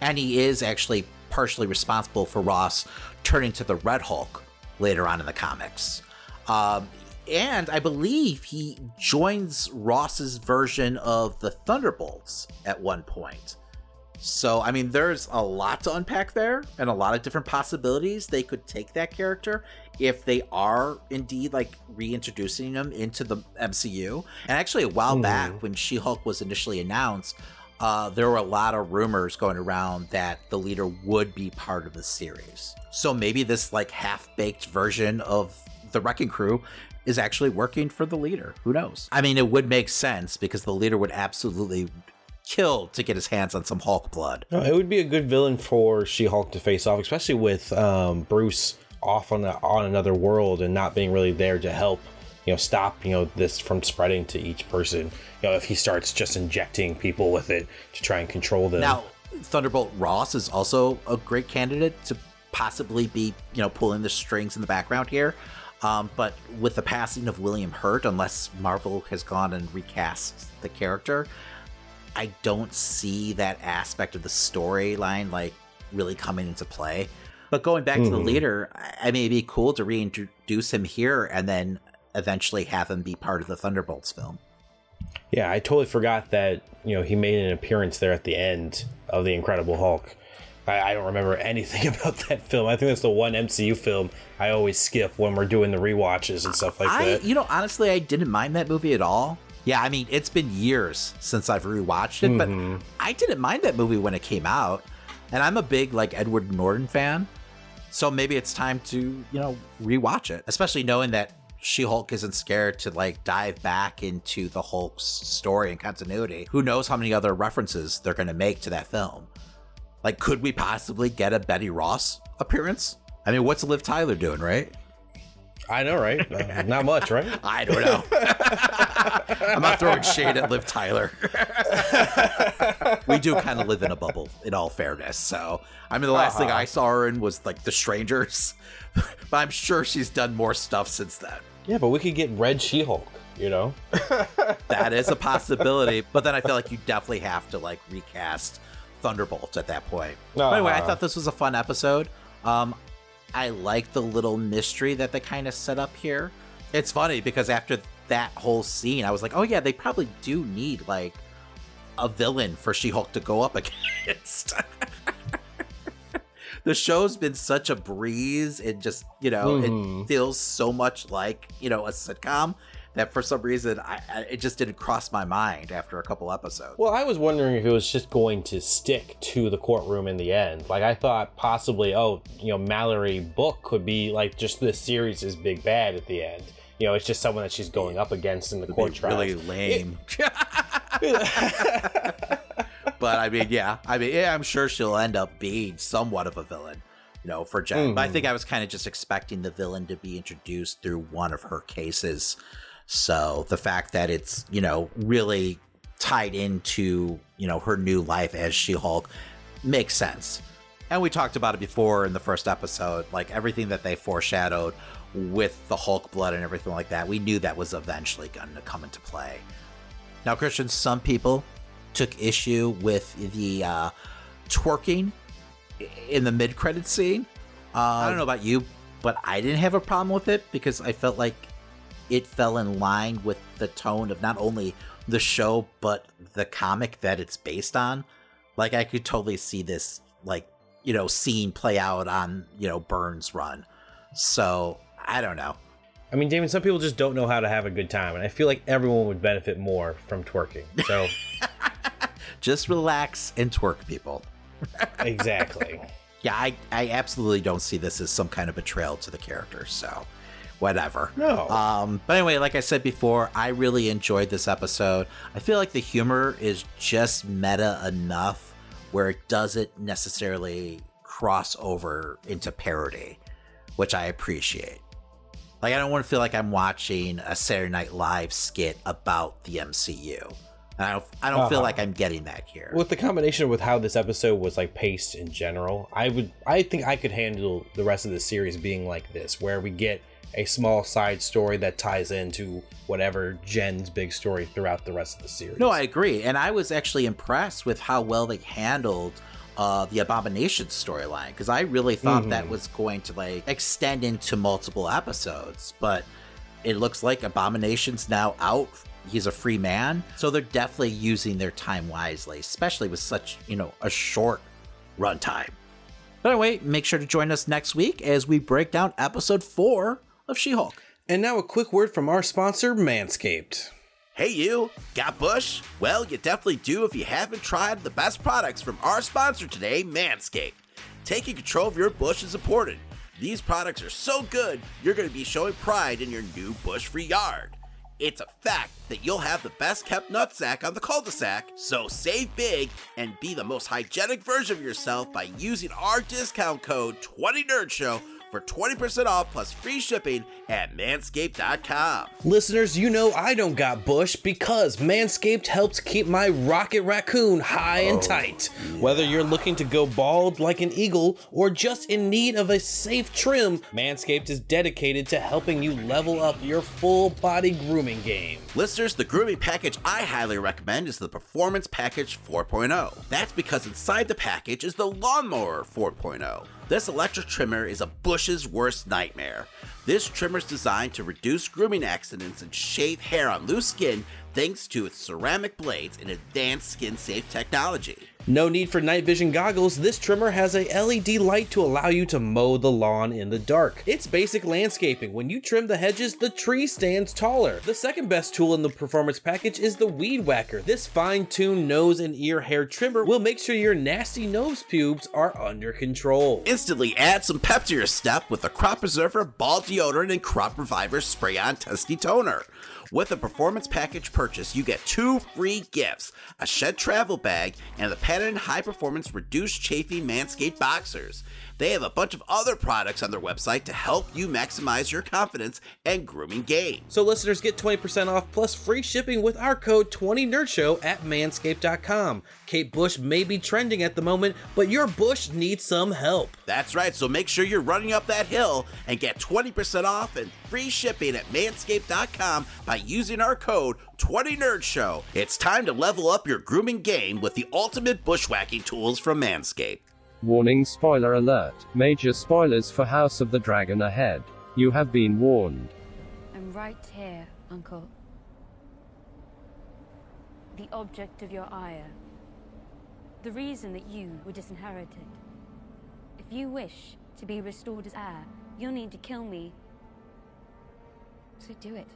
And he is actually partially responsible for Ross turning to the Red Hulk later on in the comics. Um, and I believe he joins Ross's version of the Thunderbolts at one point. So, I mean, there's a lot to unpack there and a lot of different possibilities they could take that character if they are indeed like reintroducing him into the MCU. And actually, a while Mhm. back when She Hulk was initially announced, uh, there were a lot of rumors going around that the leader would be part of the series. So maybe this like half baked version of the Wrecking Crew is actually working for the leader. Who knows? I mean, it would make sense because the leader would absolutely kill to get his hands on some Hulk blood. No, it would be a good villain for She-Hulk to face off, especially with um, Bruce off on a, on another world and not being really there to help, you know, stop you know this from spreading to each person. You know, if he starts just injecting people with it to try and control them. Now, Thunderbolt Ross is also a great candidate to possibly be, you know, pulling the strings in the background here. Um, but with the passing of William Hurt, unless Marvel has gone and recast the character, I don't see that aspect of the storyline like really coming into play. But going back to the Mhm. leader, I I mean, it'd be cool to reintroduce him here and then eventually have him be part of the Thunderbolts film. Yeah, I totally forgot that you know he made an appearance there at the end of the Incredible Hulk. I, I don't remember <laughs> anything about that film. I think that's the one MCU film I always skip when we're doing the rewatches and stuff like I, that. you know, honestly, I didn't mind that movie at all. Yeah, I mean, it's been years since I've rewatched it, but Mhm. I didn't mind that movie when it came out. And I'm a big like Edward Norton fan, so maybe it's time to you know rewatch it, especially knowing that She-Hulk isn't scared to like dive back into the Hulk's story and continuity. Who knows how many other references they're going to make to that film? Like, could we possibly get a Betty Ross appearance? I mean, what's Liv Tyler doing, right? I know, right? <laughs> Uh, not much, right? I don't know. <laughs> I'm not throwing shade at Liv Tyler. we do kind of live in a bubble, in all fairness. So, I mean, the last thing Uh-huh. I saw her in was like The Strangers, <laughs> but I'm sure she's done more stuff since then. Yeah, but we could get Red She-Hulk. You know? That is a possibility, but then I feel like you definitely have to like recast Thunderbolt at that point. Anyway, I Uh-huh. thought this was a fun episode. Um, I like the little mystery that they kind of set up here. It's funny because after that whole scene, I was like, oh yeah, they probably do need like a villain for She-Hulk to go up <laughs> against. the show's been such a breeze. It just, you know, Mhm. it feels so much like, you know, a sitcom that for some reason I, I it just didn't cross my mind after a couple episodes. Well, I was wondering if it was just going to stick to the courtroom in the end. Like I thought possibly, oh, you know, Mallory Book could be like just the series' big bad at the end. You know, it's just someone that she's going up against in the It'd court trial. really lame. <laughs> but I mean, yeah, I mean, yeah, I'm sure she'll end up being somewhat of a villain, you know, for Jen. But I mm-hmm. think I was kind of just expecting the villain to be introduced through one of her cases. So the fact that it's, you know, really tied into, you know, her new life as She Hulk makes sense. And we talked about it before in the first episode, like everything that they foreshadowed with the Hulk blood and everything like that. We knew that was eventually going to come into play. Now, Christian, some people took issue with the uh, twerking in the mid-credit scene. Uh, I don't know about you, but I didn't have a problem with it because I felt like it fell in line with the tone of not only the show but the comic that it's based on. Like I could totally see this, like you know, scene play out on you know Byrne's run. So I don't know. I mean, Damon, some people just don't know how to have a good time, and I feel like everyone would benefit more from twerking. So, <laughs> Just relax and twerk, people. exactly. <laughs> Yeah, I, I absolutely don't see this as some kind of betrayal to the character, so whatever. No. Um, but anyway, like I said before, I really enjoyed this episode. I feel like the humor is just meta enough where it doesn't necessarily cross over into parody, which I appreciate. Like, I don't want to feel like I'm watching a Saturday Night Live skit about the MCU. And I don't, I don't feel Uh-huh. like I'm getting that here. with the combination with how this episode was like paced in general, I would I think I could handle the rest of the series being like this, where we get a small side story that ties into whatever Jen's big story throughout the rest of the series. No, I agree, and I was actually impressed with how well they handled uh, the Abomination storyline because I really thought that Mhm. was going to like extend into multiple episodes, but it looks like Abomination's now out, he's a free man. So they're definitely using their time wisely, especially with such, you know, a short runtime. But anyway, make sure to join us next week as we break down episode four of She Hulk. And now a quick word from our sponsor, Manscaped. Hey, you, got Bush? Well, you definitely do if you haven't tried the best products from our sponsor today, Manscaped. Taking control of your bush is important. These products are so good, you're going to be showing pride in your new bush free yard. It's a fact that you'll have the best kept nutsack on the cul de sac, so save big and be the most hygienic version of yourself by using our discount code 20NerdShow for 20% off plus free shipping at manscaped.com. Listeners, you know I don't got bush because Manscaped helps keep my rocket raccoon high and oh. tight. Whether you're looking to go bald like an eagle or just in need of a safe trim, Manscaped is dedicated to helping you level up your full body grooming game. Listeners, the grooming package I highly recommend is the Performance Package 4.0. That's because inside the package is the Lawnmower 4.0. This electric trimmer is a bush's worst nightmare. This trimmer is designed to reduce grooming accidents and shave hair on loose skin thanks to its ceramic blades and advanced skin safe technology. No need for night vision goggles, this trimmer has a LED light to allow you to mow the lawn in the dark. It's basic landscaping. When you trim the hedges, the tree stands taller. The second best tool in the performance package is the Weed Whacker. This fine-tuned nose and ear hair trimmer will make sure your nasty nose pubes are under control. Instantly add some pep to your step with the Crop Preserver Ball Deodorant and Crop Reviver Spray On Testy Toner. With a performance package purchase, you get two free gifts a shed travel bag and the patented high performance reduced chafing Manscaped boxers. They have a bunch of other products on their website to help you maximize your confidence and grooming game. So listeners get 20% off plus free shipping with our code 20NerdShow at manscaped.com. Kate Bush may be trending at the moment, but your bush needs some help. That's right, so make sure you're running up that hill and get 20% off and free shipping at manscaped.com by using our code 20NerdShow. It's time to level up your grooming game with the ultimate bushwhacking tools from Manscaped. Warning spoiler alert. Major spoilers for House of the Dragon ahead. You have been warned. I'm right here, Uncle. The object of your ire. The reason that you were disinherited. If you wish to be restored as heir, you'll need to kill me. So do it.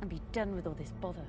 And be done with all this bother.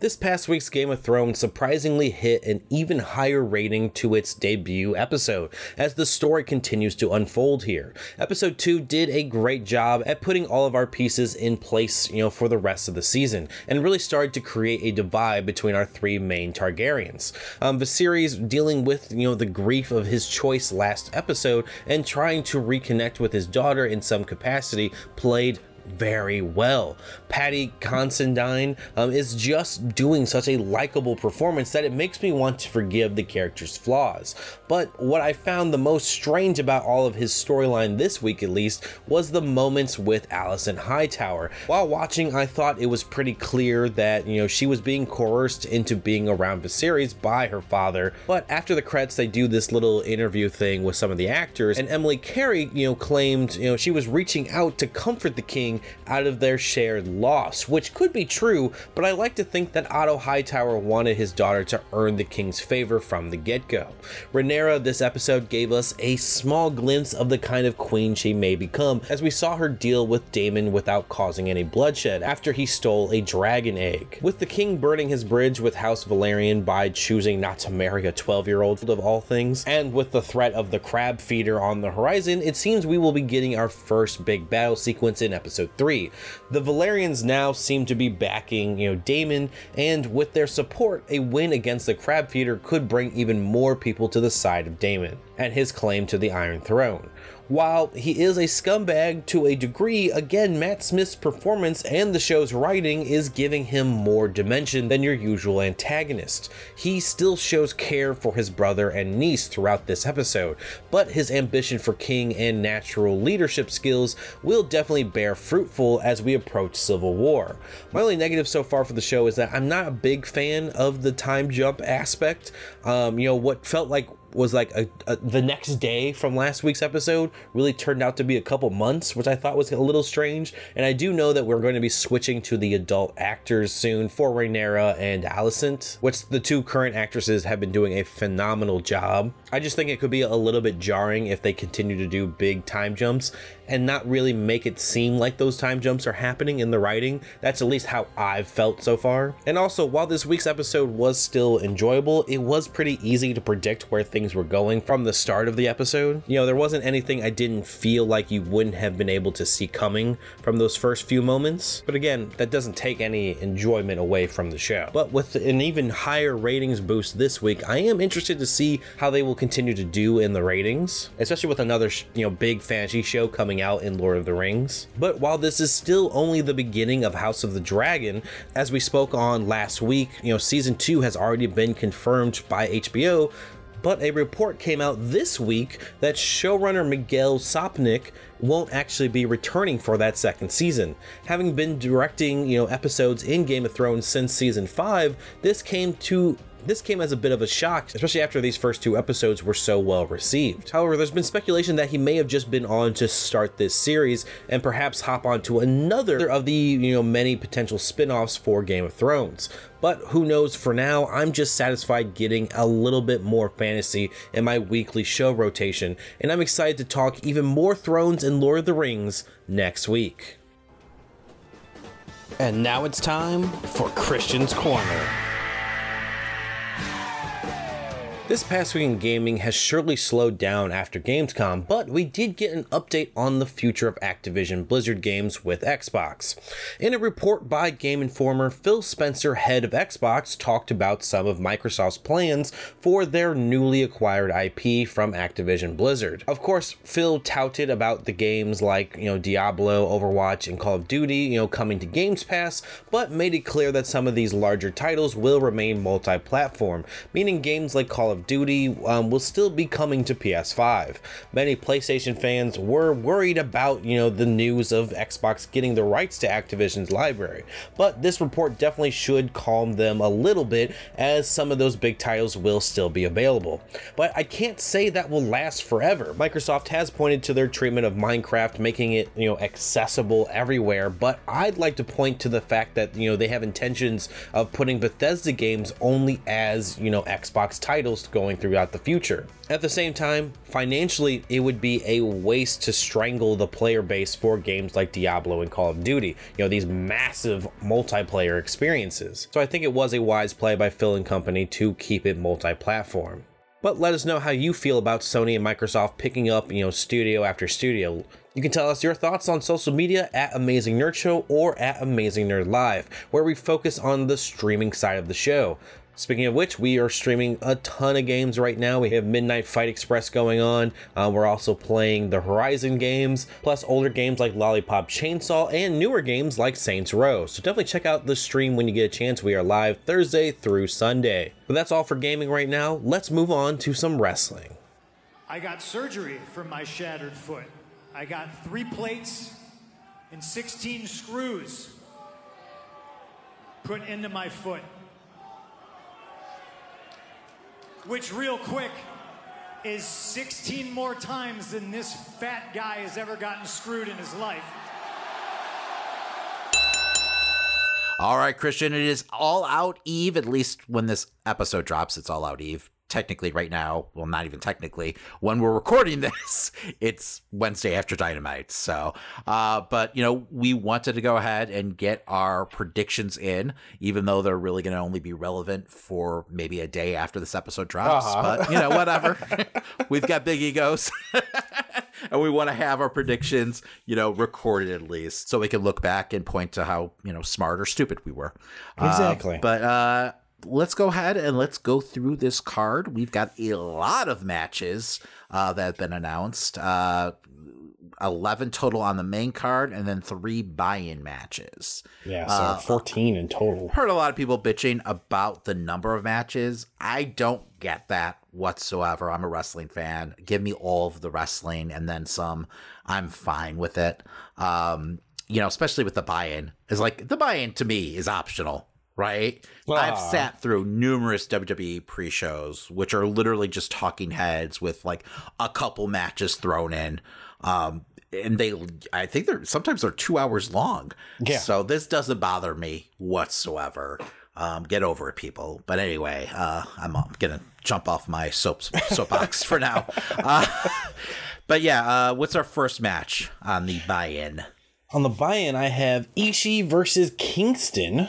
This past week's Game of Thrones surprisingly hit an even higher rating to its debut episode, as the story continues to unfold here. Episode 2 did a great job at putting all of our pieces in place, you know, for the rest of the season, and really started to create a divide between our three main Targaryens. Um, Viserys dealing with, you know, the grief of his choice last episode and trying to reconnect with his daughter in some capacity played very well. Paddy Considine um, is just doing such a likable performance that it makes me want to forgive the character's flaws. But what I found the most strange about all of his storyline this week, at least, was the moments with Alicent Hightower. While watching, I thought it was pretty clear that you know she was being coerced into being around Viserys by her father. But after the credits, they do this little interview thing with some of the actors, and Emily Carey, you know, claimed you know she was reaching out to comfort the king out of their shared loss, which could be true, but I like to think that Otto Hightower wanted his daughter to earn the king's favor from the get go. Rhaenyra, this episode, gave us a small glimpse of the kind of queen she may become, as we saw her deal with Daemon without causing any bloodshed after he stole a dragon egg. With the king burning his bridge with House Velaryon by choosing not to marry a 12 year old of all things, and with the threat of the crab feeder on the horizon, it seems we will be getting our first big battle sequence in episode 3. The Velaryons now seem to be backing, you know, Daemon, and with their support, a win against the crab feeder could bring even more people to the side of Daemon and his claim to the Iron Throne. While he is a scumbag to a degree, again, Matt Smith's performance and the show's writing is giving him more dimension than your usual antagonist. He still shows care for his brother and niece throughout this episode, but his ambition for king and natural leadership skills will definitely bear fruitful as we approach Civil War. My only negative so far for the show is that I'm not a big fan of the time jump aspect. Um, you know, what felt like was like a, a, the next day from last week's episode really turned out to be a couple months, which I thought was a little strange. And I do know that we're going to be switching to the adult actors soon for Rhaenyra and Alicent, which the two current actresses have been doing a phenomenal job. I just think it could be a little bit jarring if they continue to do big time jumps and not really make it seem like those time jumps are happening in the writing. That's at least how I've felt so far. And also, while this week's episode was still enjoyable, it was pretty easy to predict where things were going from the start of the episode. You know, there wasn't anything I didn't feel like you wouldn't have been able to see coming from those first few moments. But again, that doesn't take any enjoyment away from the show. But with an even higher ratings boost this week, I am interested to see how they will continue to do in the ratings, especially with another, you know, big fantasy show coming out in Lord of the Rings. But while this is still only the beginning of House of the Dragon, as we spoke on last week, you know, season 2 has already been confirmed by HBO, but a report came out this week that showrunner Miguel Sapochnik won't actually be returning for that second season. Having been directing, you know, episodes in Game of Thrones since season 5, this came to this came as a bit of a shock, especially after these first two episodes were so well received. However, there's been speculation that he may have just been on to start this series and perhaps hop onto another of the, you know, many potential spin-offs for Game of Thrones. But who knows, for now, I'm just satisfied getting a little bit more fantasy in my weekly show rotation, and I'm excited to talk even more Thrones and Lord of the Rings next week. And now it's time for Christian's Corner. This past week in gaming has surely slowed down after Gamescom, but we did get an update on the future of Activision Blizzard games with Xbox. In a report by Game Informer, Phil Spencer, head of Xbox, talked about some of Microsoft's plans for their newly acquired IP from Activision Blizzard. Of course, Phil touted about the games like, you know, Diablo, Overwatch, and Call of Duty, you know, coming to Games Pass, but made it clear that some of these larger titles will remain multi-platform, meaning games like Call of Duty um, will still be coming to PS5. Many PlayStation fans were worried about, you know, the news of Xbox getting the rights to Activision's library, but this report definitely should calm them a little bit as some of those big titles will still be available. But I can't say that will last forever. Microsoft has pointed to their treatment of Minecraft making it, you know, accessible everywhere, but I'd like to point to the fact that, you know, they have intentions of putting Bethesda games only as, you know, Xbox titles going throughout the future. At the same time, financially, it would be a waste to strangle the player base for games like Diablo and Call of Duty, you know, these massive multiplayer experiences. So I think it was a wise play by Phil and company to keep it multi platform. But let us know how you feel about Sony and Microsoft picking up, you know, studio after studio. You can tell us your thoughts on social media at Amazing Nerd Show or at Amazing Nerd Live, where we focus on the streaming side of the show. Speaking of which, we are streaming a ton of games right now. We have Midnight Fight Express going on. Uh, we're also playing the Horizon games, plus older games like Lollipop Chainsaw and newer games like Saints Row. So definitely check out the stream when you get a chance. We are live Thursday through Sunday. But that's all for gaming right now. Let's move on to some wrestling. I got surgery for my shattered foot. I got three plates and 16 screws put into my foot. Which real quick is 16 more times than this fat guy has ever gotten screwed in his life. All right, Christian, it is all out Eve. At least when this episode drops, it's all out Eve technically right now, well, not even technically, when we're recording <laughs> this, it's Wednesday after Dynamite. So, uh, but you know, we wanted to go ahead and get our predictions in, even though they're really going to only be relevant for maybe a day after this episode drops. Uh-huh. But you know, whatever. <laughs> We've got big egos. <laughs> and we want to have our predictions, you know, recorded at least, so we can look back and point to how you know smart or stupid we were. Exactly. Uh, but uh, let's go ahead and let's go through this card. We've got a lot of matches uh, that have been announced. Uh, 11 total on the main card and then three buy-in matches. Yeah, so uh, 14 in total. Heard a lot of people bitching about the number of matches. I don't get that whatsoever. I'm a wrestling fan. Give me all of the wrestling and then some. I'm fine with it. Um, you know, especially with the buy-in. Is like the buy-in to me is optional right? I've sat through numerous WWE pre-shows, which are literally just talking heads with like a couple matches thrown in. Um, and they, I think they're sometimes they're two hours long. Yeah. So this doesn't bother me whatsoever. Um, get over it, people. But anyway, uh, I'm, I'm gonna jump off my soap soapbox for now. <laughs> Uh, but yeah, uh, what's our first match on the buy-in? On the buy-in, I have Ishii versus Kingston.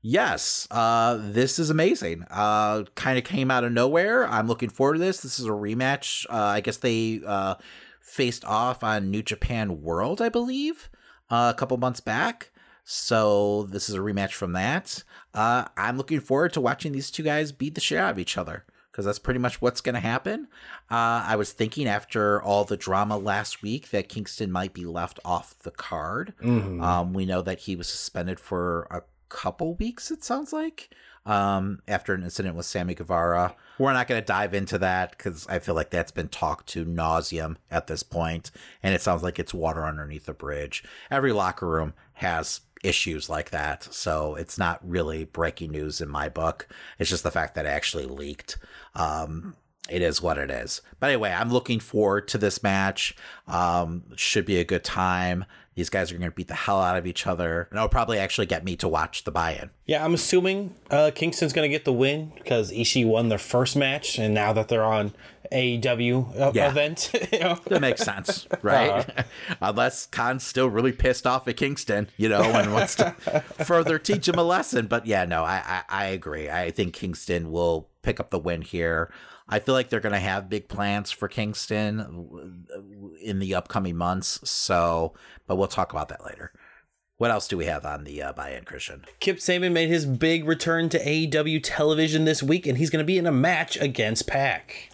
Yes, uh, this is amazing. Uh, kind of came out of nowhere. I'm looking forward to this. This is a rematch. Uh, I guess they uh, faced off on New Japan World, I believe, uh, a couple months back. So this is a rematch from that. Uh, I'm looking forward to watching these two guys beat the shit out of each other because that's pretty much what's going to happen. Uh, I was thinking after all the drama last week that Kingston might be left off the card. Mhm. Um, we know that he was suspended for a couple weeks, it sounds like, um, after an incident with Sammy Guevara. We're not going to dive into that because I feel like that's been talked to nauseum at this point, and it sounds like it's water underneath the bridge. Every locker room has issues like that, so it's not really breaking news in my book. It's just the fact that it actually leaked. Um, it is what it is. But anyway, I'm looking forward to this match. Um, should be a good time. These guys are going to beat the hell out of each other, and it'll probably actually get me to watch the buy-in. Yeah, I'm assuming uh, Kingston's going to get the win because Ishii won their first match, and now that they're on AEW uh, Yeah. event, <laughs> you know, That makes sense, right? <laughs> Unless Khan's still really pissed off at Kingston, you know, and wants to <laughs> further teach him a lesson. But yeah, no, I, I, I agree. I think Kingston will pick up the win here. I feel like they're going to have big plans for Kingston in the upcoming months. So, but we'll talk about that later. What else do we have on the uh, buy-in, Christian? Kip Sabian made his big return to AEW television this week, and he's going to be in a match against Pac.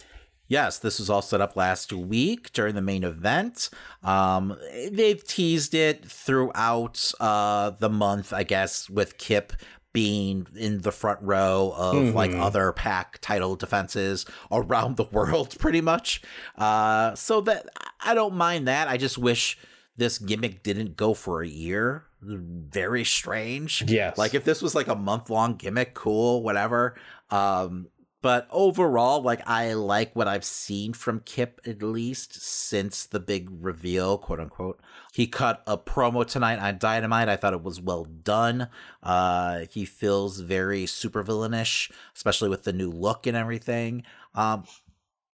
Yes, this was all set up last week during the main event. Um, they've teased it throughout uh, the month, I guess, with Kip being in the front row of like Mhm. other Pac title defenses around the world, <laughs> pretty much. Uh, so that I don't mind that. I just wish this gimmick didn't go for a year. Very strange. Yes. Like if this was like a month long gimmick, cool, whatever. Um, but overall, like I like what I've seen from Kip at least since the big reveal, quote unquote. He cut a promo tonight on Dynamite. I thought it was well done. Uh, he feels very supervillainish, especially with the new look and everything. Um,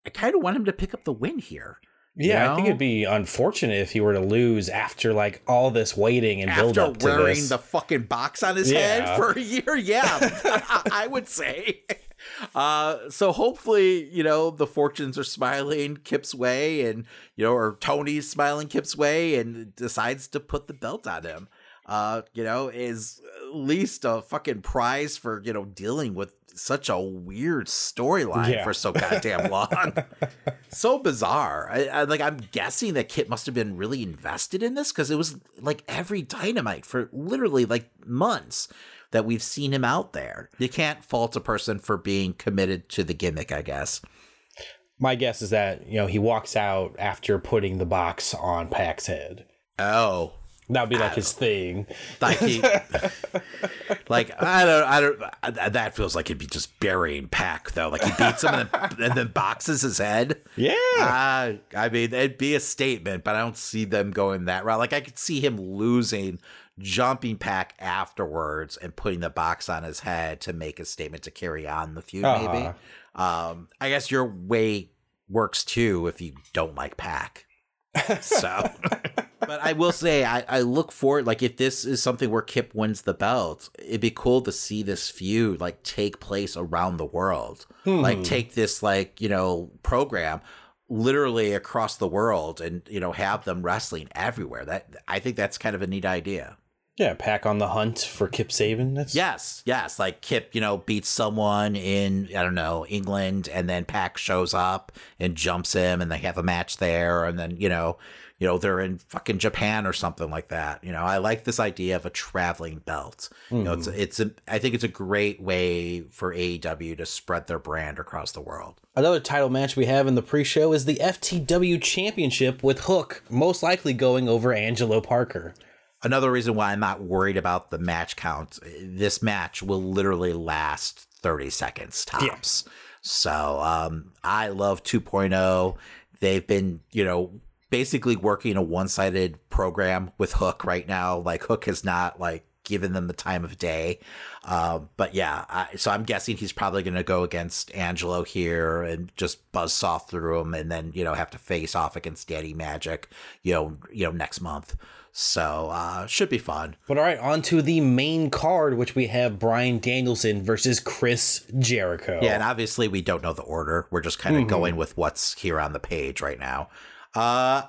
I kind of want him to pick up the win here. you Yeah, I think it'd be unfortunate if he were to lose after like all this waiting and build up to wearing this. the fucking box on his Yeah. head for a year. Yeah, <laughs> <laughs> I would say. Uh, so hopefully, you know, the fortunes are smiling Kip's way, and you know, or Tony's smiling Kip's way, and decides to put the belt on him. Uh, you know, is at least a fucking prize for you know dealing with such a weird storyline Yeah. for so goddamn <laughs> long. so bizarre. I, I like. I'm guessing that Kit must have been really invested in this because it was like every dynamite for literally like months that we've seen him out there. You can't fault a person for being committed to the gimmick, I guess. My guess is that you know he walks out after putting the box on Pac's head. Oh, That would be like his thing. like he, <laughs> like I don't, I don't. I- That feels like it'd be just burying Pac though. Like he beats him and then, <laughs> and then boxes his head. Yeah. Uh, I mean, it'd be a statement, but I don't see them going that route. Like I could see him losing, jumping Pac afterwards, and putting the box on his head to make a statement to carry on the feud. Maybe. Uh-huh. Um, I guess your way works too if you don't like Pac. So, <laughs> but I will say, I, I look forward. Like, if this is something where Kip wins the belt, it'd be cool to see this feud like take place around the world. Like, Hmm. take this like you know program literally across the world, and you know have them wrestling everywhere. That I think that's kind of a neat idea. Yeah, Pac on the hunt for Kip Sabian. That's Yes, yes. Like Kip, you know, beats someone in, I don't know, England, and then Pac shows up and jumps him, and they have a match there, and then, you know, you know, they're in fucking Japan or something like that. You know, I like this idea of a traveling belt. You know, it's mm-hmm. it's a, I think it's a great way for AEW to spread their brand across the world. Another title match we have in the pre-show is the FTW Championship with Hook most likely going over Angelo Parker. Another reason why I'm not worried about the match count. This match will literally last 30 seconds tops. Yeah. So um, I love 2.0. They've been, you know, basically working a one-sided program with Hook right now. Like Hook has not like given them the time of day. Uh, but yeah, I, so I'm guessing he's probably going to go against Angelo here and just buzz saw through him, and then you know have to face off against Daddy Magic, you know, you know next month. So uh, should be fun. But all right, on to the main card, which we have Bryan Danielson versus Chris Jericho. Yeah, and obviously we don't know the order. We're just kind of mm-hmm. going with what's here on the page right now. Uh,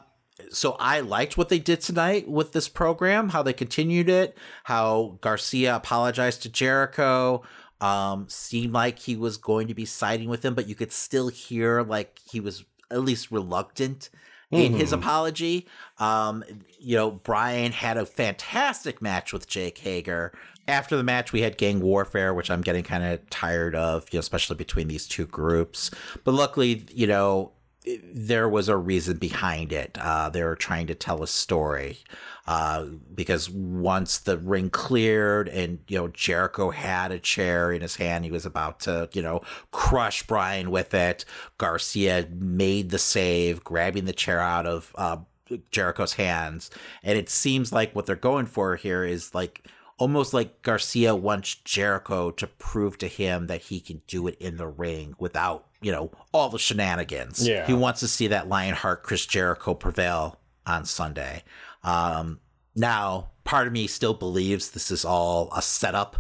so I liked what they did tonight with this program, how they continued it, how Garcia apologized to Jericho. Um, seemed like he was going to be siding with him, but you could still hear like he was at least reluctant in his apology. Um, you know, Bryan had a fantastic match with Jake Hager. After the match, we had gang warfare, which I'm getting kind of tired of, you know, especially between these two groups. But luckily, you know, there was a reason behind it. Uh, they were trying to tell a story. Uh, because once the ring cleared and, you know, Jericho had a chair in his hand, he was about to, you know, crush Bryan with it. Garcia made the save, grabbing the chair out of uh, Jericho's hands. And it seems like what they're going for here is like almost like Garcia wants Jericho to prove to him that he can do it in the ring without, you know, all the shenanigans. Yeah. He wants to see that Lionheart Chris Jericho prevail on Sunday. Um, now, part of me still believes this is all a setup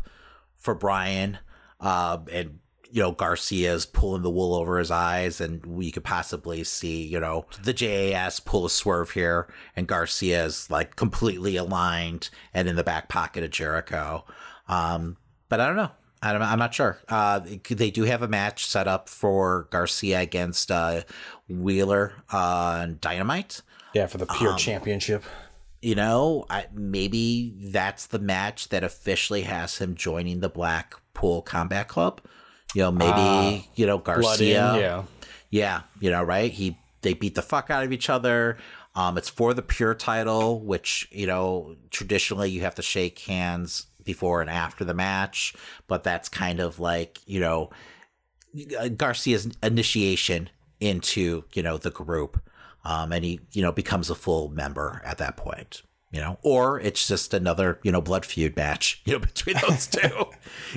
for Bryan. Uh, and you know, Garcia's pulling the wool over his eyes, and we could possibly see, you know, the JAS pull a swerve here, and Garcia's like completely aligned and in the back pocket of Jericho. Um, but I don't know. I'm, I'm not sure. Uh, they do have a match set up for Garcia against uh, Wheeler uh, Dynamite. Yeah, for the pure um, championship. You know, I, maybe that's the match that officially has him joining the Blackpool Combat Club. You know, maybe uh, you know Garcia. In, yeah, yeah. You know, right? He they beat the fuck out of each other. Um, it's for the pure title, which you know traditionally you have to shake hands before and after the match, but that's kind of like you know Garcia's initiation into you know the group, um, and he you know becomes a full member at that point you know, or it's just another, you know, blood feud match, <laughs> you know, between those <laughs> two.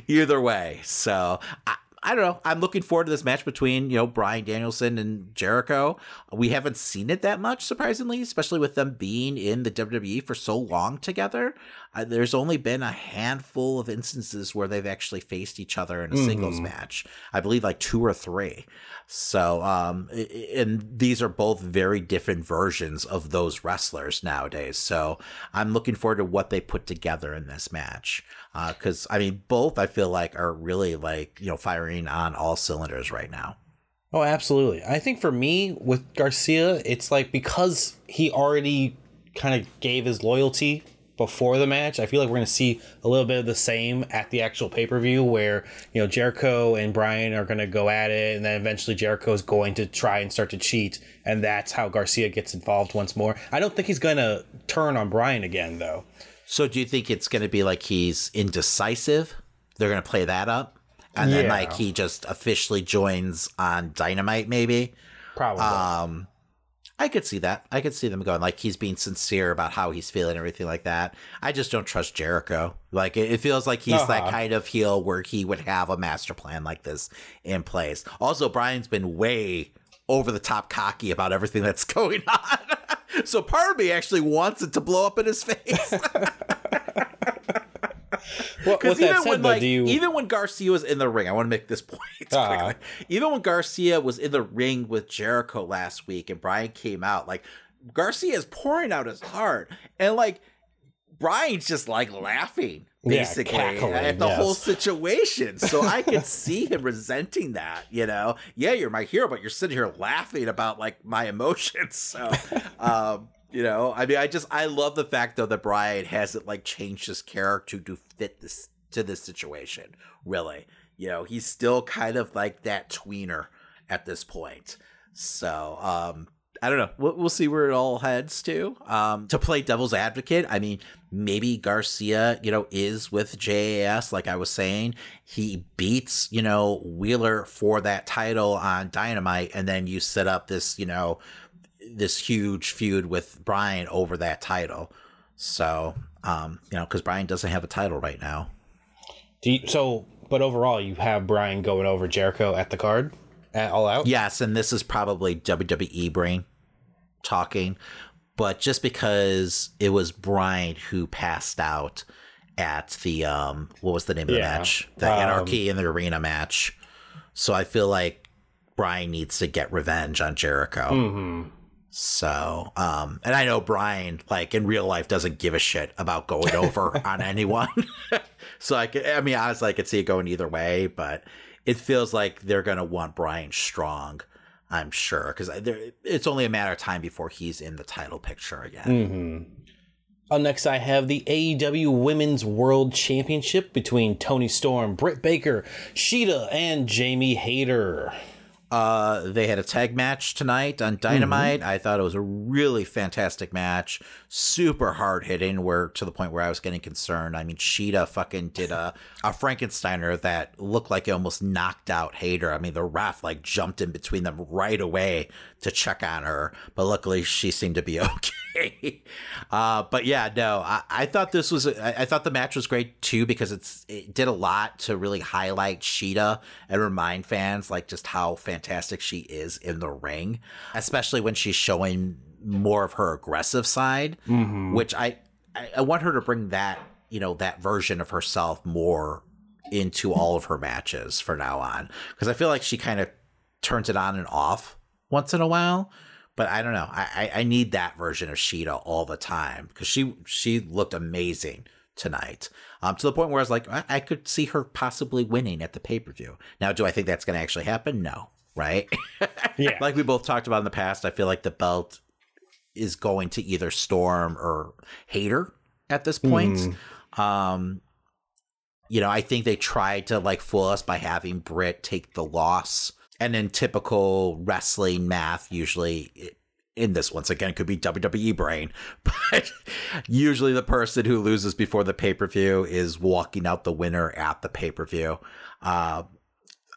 Either way. So I, I don't know. I'm looking forward to this match between, you know, Bryan Danielson and Jericho. We haven't seen it that much, surprisingly, especially with them being in the WWE for so long together. Uh, there's only been a handful of instances where they've actually faced each other in a mm-hmm. singles match. I believe like two or three. So, um, and these are both very different versions of those wrestlers nowadays. So I'm looking forward to what they put together in this match because uh, I mean, both I feel like are really like you know firing on all cylinders right now. Oh, absolutely. I think for me with Garcia, it's like because he already kind of gave his loyalty before the match. I feel like we're going to see a little bit of the same at the actual pay per view, where you know Jericho and Bryan are going to go at it, and then eventually Jericho is going to try and start to cheat, and that's how Garcia gets involved once more. I don't think he's going to turn on Bryan again, though. So do you think it's going to be like he's indecisive? They're going to play that up, and yeah. then like he just officially joins on Dynamite, maybe. Probably. Um, I could see that. I could see them going like he's being sincere about how he's feeling, everything like that. I just don't trust Jericho. Like it, feels like he's uh-huh. that kind of heel where he would have a master plan like this in place. Also, Bryan's been way over the top cocky about everything that's <laughs> going on. so part of me actually wants it to blow up in his face. <laughs> Because even said, when though, like you... even when Garcia was in the ring, I want to make this <laughs> point uh-huh. Even when Garcia was in the ring with Jericho last week, and Bryan came out, like Garcia is pouring out his heart, and like Bryan's just like laughing basically yeah, at the yes. whole situation. So I <laughs> could see him resenting that, you know. Yeah, you're my hero, but you're sitting here laughing about like my emotions. So <laughs> um, you know, I mean I just I love the fact though that Bryan hasn't like changed his character to fit this to this situation, really. You know, he's still kind of like that tweener at this point. So, um I don't know. We'll, we'll see where it all heads to. Um, to play devil's advocate, I mean, maybe Garcia, you know, is with JAS, like I was saying. He beats, you know, Wheeler for that title on Dynamite, and then you set up this, you know, this huge feud with Bryan over that title. So, um, you know, because Bryan doesn't have a title right now. Do you, so, but overall, you have Bryan going over Jericho at the card, at All Out. Yes, and this is probably WWE brain talking, but just because it was Bryan who passed out at the um, what was the name of the Yeah. match? The Um, Anarchy in the Arena match. So I feel like Bryan needs to get revenge on Jericho. Mhm. So, um, and I know Bryan, like in real life, doesn't give a shit about going over <laughs> on anyone. <laughs> so I could, I mean, honestly, I could see it going either way, but it feels like they're gonna want Bryan strong. I'm sure because it's only a matter of time before he's in the title picture again. Mm-hmm. Up next, I have the AEW Women's World Championship between Toni Storm, Britt Baker, Shida, and Jamie Hayter. Uh, they had a tag match tonight on Dynamite. I thought it was a really fantastic match, super hard hitting. Where to the point where I was getting concerned. I mean, Shida fucking did a a Frankensteiner that looked like it almost knocked out Hayter. I mean, the ref like jumped in between them right away to check on her, but luckily she seemed to be <laughs> okay. uh, but yeah, no, I, I thought this was I, I thought the match was great too because it's it did a lot to really highlight Shida and remind fans like just how fantastic she is in the ring, especially when she's showing more of her aggressive side, Mhm. which I, I I want her to bring that you know that version of herself more into all of her matches for now on because I feel like she kind of turns it on and off once in a while. But I don't know. I, I, I need that version of Shida all the time because she she looked amazing tonight. Um, to the point where I was like, I, I could see her possibly winning at the pay per view. Now, do I think that's going to actually happen? No, right? <laughs> Yeah. like we both talked about in the past, I feel like the belt is going to either Storm or Hayter at this point. Um, you know, I think they tried to like fool us by having Britt take the loss. And in typical wrestling math, usually it- in this once again could be WWE brain, <laughs> but usually the person who loses before the pay per view is walking out the winner at the pay per view. Uh,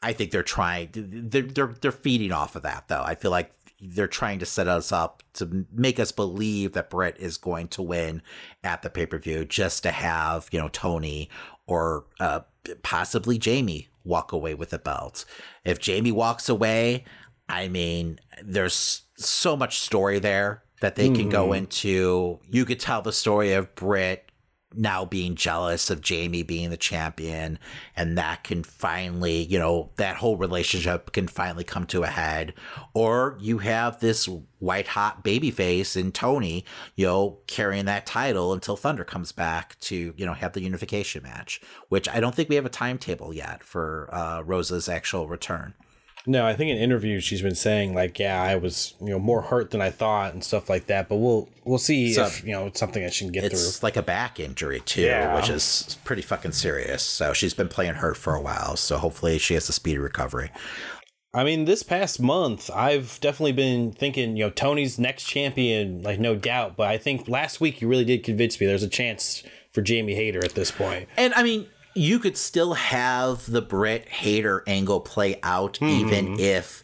I think they're trying. They're they're they're feeding off of that though. I feel like they're trying to set us up to make us believe that Britt is going to win at the pay per view, just to have you know Toni or uh, possibly Jamie walk away with the belt. If Jamie walks away, I mean, there's so much story there that they can go Mhm. into. You could tell the story of Britt now being jealous of Jamie being the champion, and that can finally, you know, that whole relationship can finally come to a head. Or you have this white hot baby face in Toni, you know, carrying that title until Thunder comes back to, you know, have the unification match, which I don't think we have a timetable yet for uh, Rosa's actual return. No, I think in interviews she's been saying like, yeah, I was you know more hurt than I thought and stuff like that. But we'll we'll see So- if you know it's something I should get It's through. It's like a back injury too, Yeah. which is pretty fucking serious. So she's been playing hurt for a while. So hopefully she has a speedy recovery. I mean, this past month, I've definitely been thinking, you know, Toni's next champion, like no doubt. But I think last week you really did convince me. There's a chance for Jamie Hayter at this point. And I mean, you could still have the Britt Hayter angle play out even if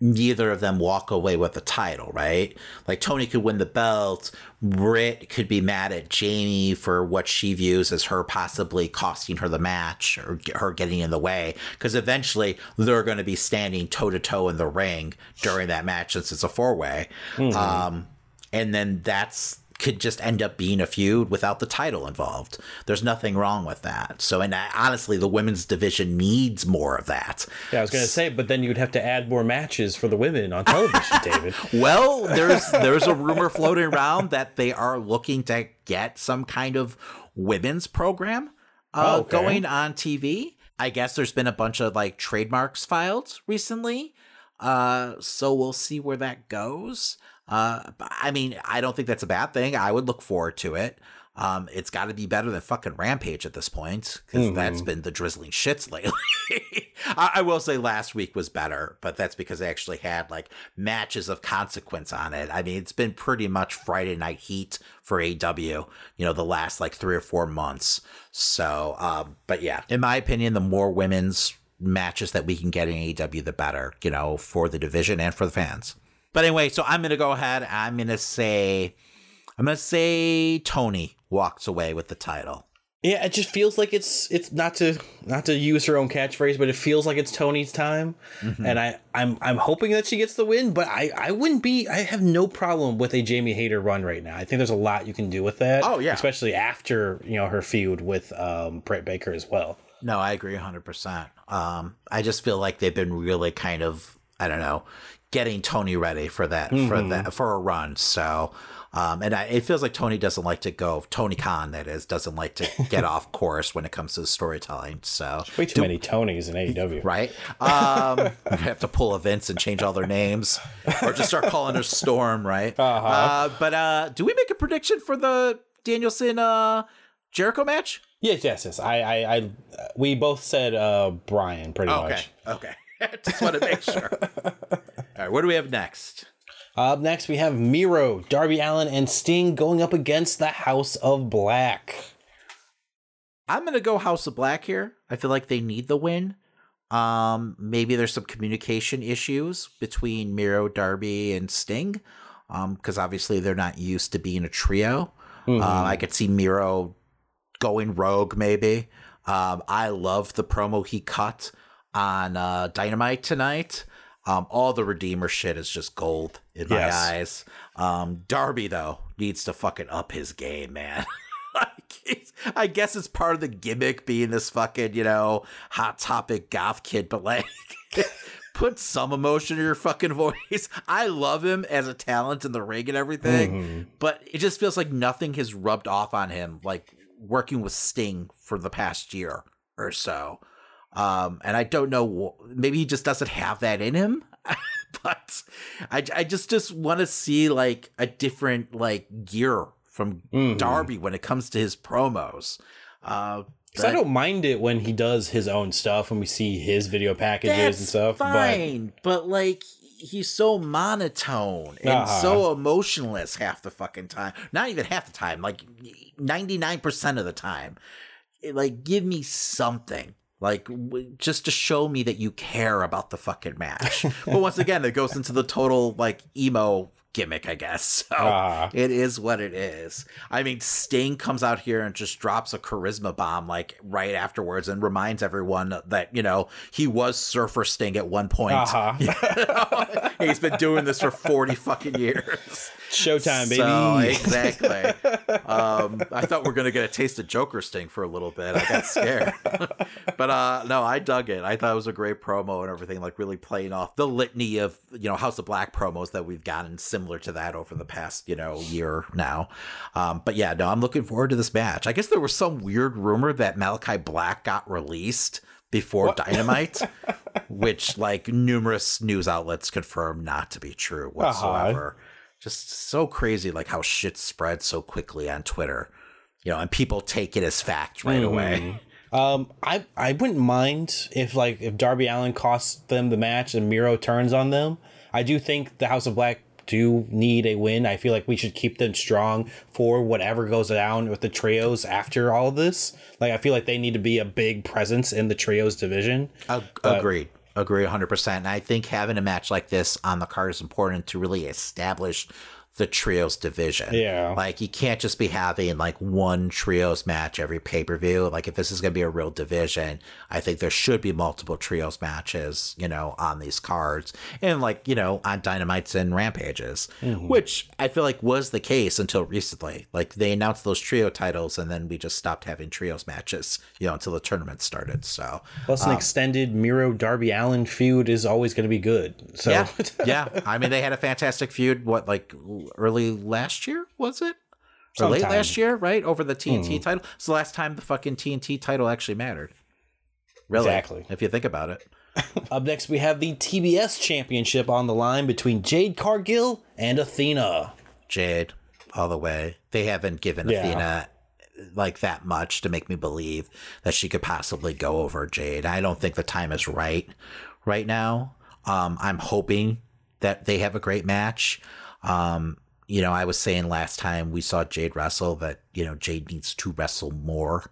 neither of them walk away with the title, right? Like Toni could win the belt, Britt could be mad at Jamie for what she views as her possibly costing her the match or her getting in the way because eventually they're going to be standing toe to toe in the ring during that match since it's a four way. Mhm. Um and then that's could just end up being a feud without the title involved. There's nothing wrong with that. So, and I- honestly, the women's division needs more of that. Yeah, I was gonna say, but then you'd have to add more matches for the women on television, <laughs> David. Well, there's there's a rumor floating around that they are looking to get some kind of women's program uh, Oh, okay. going on TV. I guess there's been a bunch of like trademarks filed recently. Uh, so we'll see where that goes. Uh, I mean, I don't think that's a bad thing. I would look forward to it. Um, it's got to be better than fucking Rampage at this point because Mhm. that's been the drizzling shits lately. <laughs> I, I will say last week was better, but that's because they actually had like matches of consequence on it. I mean, it's been pretty much Friday Night Heat for AEW, you know, the last like three or four months. So, um, but yeah, in my opinion, the more women's matches that we can get in AEW, the better, you know, for the division and for the fans. But anyway, so I'm gonna go ahead. I'm gonna say, I'm gonna say Toni walks away with the title. Yeah, it just feels like it's it's not to not to use her own catchphrase, but it feels like it's Toni's time, Mhm. and I I'm I'm hoping that she gets the win. But I I wouldn't be I have no problem with a Jamie Hayter run right now. I think there's a lot you can do with that. Oh, yeah. especially after you know her feud with um Britt Baker as well. No, I agree 100%. Um, I just feel like they've been really kind of, I don't know, getting Toni ready for that, for Mhm. that, for a run. So, um, and I, it feels like Tony doesn't like to go, Tony Khan, that is, doesn't like to <laughs> get off course when it comes to storytelling. So, Way too many Tonys in AEW, right? Um, <laughs> we have to pull events and change all their names, or just start calling her Storm, right? Uh-huh. Uh, but uh, do we make a prediction for the Danielson uh, Jericho match? Yes, yes, yes. I I, I we both said uh Bryan pretty Okay, much. okay. <laughs> just want to make sure. All right, what do we have next? Up next, we have Miro, Darby Allin, and Sting going up against the House of Black. I'm gonna go House of Black here. I feel like they need the win. Um, maybe there's some communication issues between Miro, Darby, and Sting. Um, because obviously they're not used to being a trio. Mhm. Um, I could see Miro going rogue, maybe. Um, I love the promo he cut on uh, Dynamite tonight. Um, all the Redeemer shit is just gold in my Yes. eyes. Um, Darby though needs to fucking up his game, man. <laughs> I guess it's part of the gimmick being this fucking you know hot topic goth kid, but like. <laughs> Put some emotion in your fucking voice. <laughs> I love him as a talent in the ring and everything, Mhm. but it just feels like nothing has rubbed off on him like working with Sting for the past year or so. Um, and I don't know, maybe he just doesn't have that in him. <laughs> but I, I just just want to see like a different like gear from Mhm. Darby when it comes to his promos. Uh, 'Cause I don't mind it when he does his own stuff when we see his video packages and stuff. Fine, but, like he's so monotone and Uh-huh. so emotionless half the fucking time. Not even half the time, like ninety nine percent of the time. Like, give me something. Like w- just to show me that you care about the fucking match. <laughs> but once again, it goes into the total like emo gimmick, I guess. <laughs> So Ah. it is what it is. I mean, Sting comes out here and just drops a charisma bomb like right afterwards and reminds everyone that, you know, he was Surfer Sting at one point. Uh-huh. <laughs> He's been doing this for 40 fucking years. Showtime, baby. So, exactly. um, I thought we are going to get a taste of Joker Sting for a little bit. I got scared. <laughs> but uh, no, I dug it. I thought it was a great promo and everything, like really playing off the litany of, you know, House of Black promos that we've gotten similar to that over the past, you know, year now. Um, but yeah, no, I'm looking forward to this match. I guess there was some weird rumor that Malachi Black got released before Dynamite, <laughs> which like numerous news outlets confirm not to be true whatsoever. Just so crazy, like how shit spreads so quickly on Twitter, you know, and people take it as fact right away. Mhm. Um, I I wouldn't mind if like if Darby Allin costs them the match and Miro turns on them. I do think the House of Black do need a win. I feel like we should keep them strong for whatever goes down with the trios after all of this. Like I feel like they need to be a big presence in the trios division. Ag- Agreed. Agree 100%. And I think having a match like this on the card is important to really establish the trios division. Yeah. Like you can't just be having like one trios match every pay-per-view. Like if this is going to be a real division, I think there should be multiple trios matches, you know, on these cards and like, you know, on dynamites and rampages, Mhm. which I feel like was the case until recently. Like they announced those trio titles and then we just stopped having trios matches, you know, until the tournament started. So Plus, an um, extended Miro Darby Allin feud is always going to be good. So yeah, <laughs> yeah. I mean, they had a fantastic feud. What, like early last year? Was it? Or late last year, right? Over the TNT Hmm. title. It's the last time the fucking TNT title actually mattered. Really? Exactly. If you think about it. <laughs> Up next, we have the TBS Championship on the line between Jade Cargill and Athena. Jade, all the way. They haven't given Yeah. Athena like that much to make me believe that she could possibly go over Jade. I don't think the time is right right now. Um, I'm hoping that they have a great match. Um, you know, I was saying last time we saw Jade wrestle that, you know, Jade needs to wrestle more.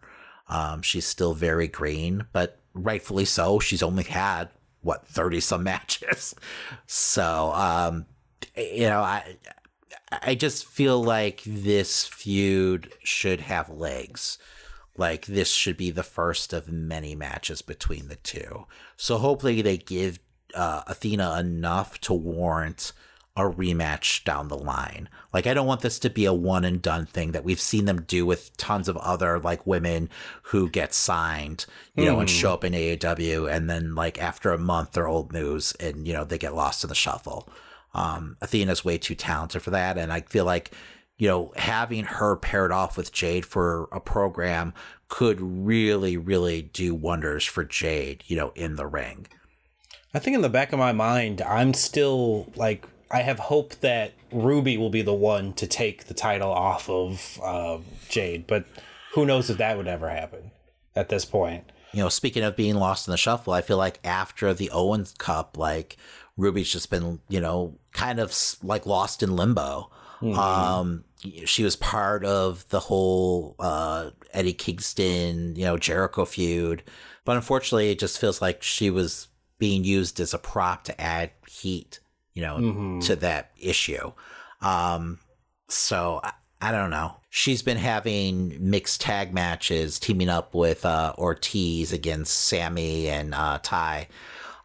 Um, she's still very green, but rightfully so. She's only had, what, 30 some <laughs> matches. So, um, you know, I, I just feel like this feud should have legs. Like this should be the first of many matches between the two. So hopefully they give uh, Athena enough to warrant a rematch down the line. Like I don't want this to be a one and done thing that we've seen them do with tons of other like women who get signed, you know, and Hmm. show up in AEW. and then like after a month they're old news and you know they get lost in the shuffle. Um Athena's way too talented for that and I feel like you know having her paired off with Jade for a program could really really do wonders for Jade, you know, in the ring. I think in the back of my mind, I'm still like I have hope that Ruby will be the one to take the title off of uh, Jade, but who knows if that would ever happen at this point. you know, speaking of being lost in the shuffle, I feel like after the Owens Cup, like Ruby's just been, you know, kind of like lost in limbo. Mhm. Um, she was part of the whole uh, Eddie Kingston, you know, Jericho feud, but unfortunately, it just feels like she was being used as a prop to add heat, you know, Mhm. to that issue. Um, so I, I don't know. She's been having mixed tag matches, teaming up with uh, Ortiz against Sammy and uh, Tay.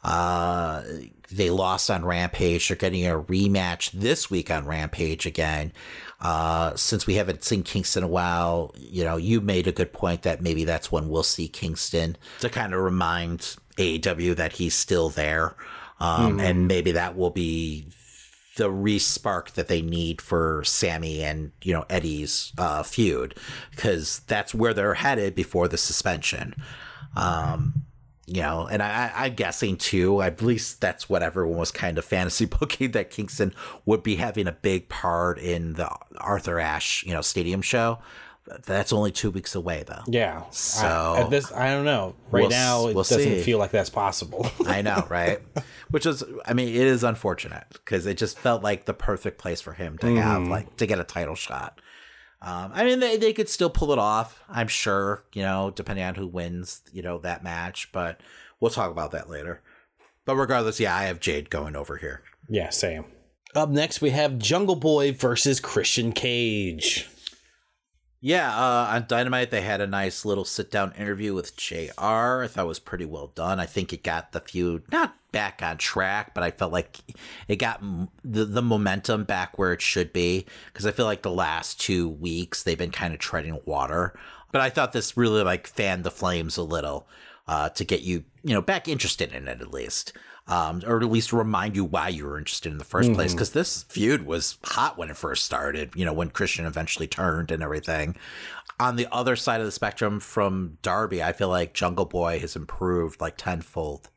Uh, they lost on Rampage. They're getting a rematch this week on Rampage again. Uh, since we haven't seen Kingston in a while, you know, you made a good point that maybe that's when we'll see Kingston to kind of remind AEW that he's still there. Um, Mhm. And maybe that will be the respark that they need for Sammy and you know Eddie's uh, feud because that's where they're headed before the suspension. Um, you know, and I, I- I'm guessing too. At least that's what everyone was kind of <laughs> fantasy booking that Kingston would be having a big part in the Arthur Ashe you know stadium show. That's only two weeks away though. Yeah. So I, at this, I don't know. Right We'll now, it we'll doesn't see. feel like that's possible. <laughs> I know, right? Which is, I mean, it is unfortunate because it just felt like the perfect place for him to have, Mhm. like, to get a title shot. Um, I mean, they, they could still pull it off, I'm sure, you know, depending on who wins, you know, that match, but we'll talk about that later. But regardless, yeah, I have Jade going over here. yeah, same. Up next, we have Jungle Boy versus Christian Cage. Yeah, uh, on Dynamite, they had a nice little sit down interview with JR. I thought was pretty well done. I think it got the feud not back on track, but I felt like it got the, the momentum back where it should be. Because I feel like the last two weeks, they've been kind of treading water. But I thought this really like fanned the flames a little uh, to get you, you know, back interested in it at least. Um, or at least remind you why you were interested in the 1st place. Mhm. Because this feud was hot when it first started, you know, when Christian eventually turned and everything. On the other side of the spectrum from Darby, I feel like Jungle Boy has improved like tenfold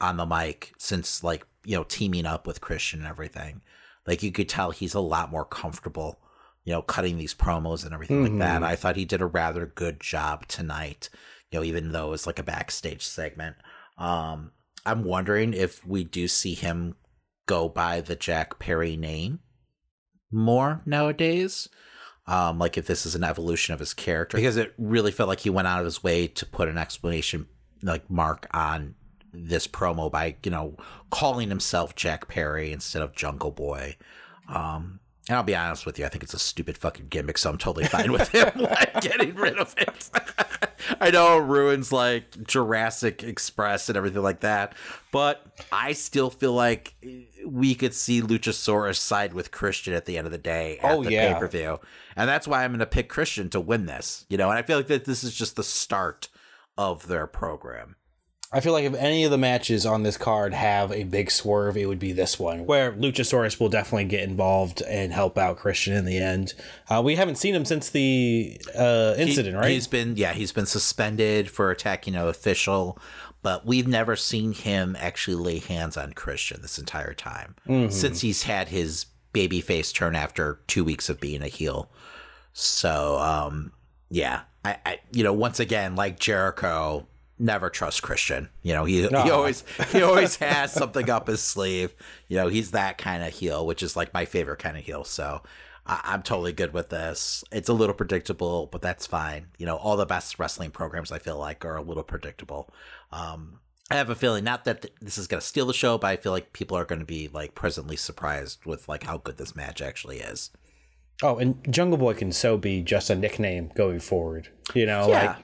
on the mic since like, you know, teaming up with Christian and everything. Like you could tell he's a lot more comfortable, you know, cutting these promos and everything like that. Mhm. I thought he did a rather good job tonight, you know, even though it's like a backstage segment. Um, I'm wondering if we do see him go by the Jack Perry name more nowadays. Um, like if this is an evolution of his character, because it really felt like he went out of his way to put an explanation like mark on this promo by you know calling himself Jack Perry instead of Jungle Boy. Um, and I'll be honest with you, I think it's a stupid fucking gimmick, so I'm totally fine with him <laughs> like, getting rid of it. <laughs> I know it ruins like Jurassic Express and everything like that, but I still feel like we could see Luchasaurus side with Christian at the end of the day at Oh, the yeah. pay per view, and that's why I'm going to pick Christian to win this. You know, and I feel like that this is just the start of their program. I feel like if any of the matches on this card have a big swerve, it would be this one, where Luchasaurus will definitely get involved and help out Christian in the end. Uh, we haven't seen him since the uh, incident, He- right? He's been yeah, he's been suspended for attacking an official, but we've never seen him actually lay hands on Christian this entire time Mhm. since he's had his baby face turn after two weeks of being a heel. So um, Yeah, I, I you know, once again, like Jericho, never trust Christian. You know, he he always he <laughs> always has something up his sleeve. You know, he's that kind of heel, which is like my favorite kind of heel. So I, I'm totally good with this. It's a little predictable, but that's fine. You know, all the best wrestling programs I feel like are a little predictable. Um, I have a feeling not that th- this is going to steal the show, but I feel like people are going to be like presently surprised with like how good this match actually is. Oh, and Jungle Boy can so be just a nickname going forward. You know, yeah. like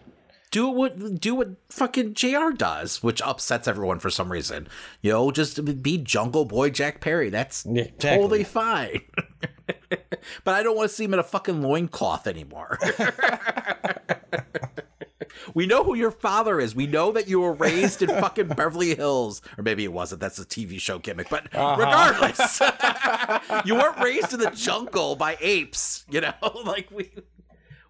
do what do what fucking JR does, which upsets everyone for some reason. You know, just be Jungle Boy Jack Perry. That's exactly. totally fine. <laughs> but I don't want to see him in a fucking loincloth anymore. <laughs> we know who your father is. We know that you were raised in fucking Beverly Hills. Or maybe it wasn't. That's a TV show gimmick. But uh-huh. regardless, <laughs> you weren't raised in the jungle by apes, you know? like we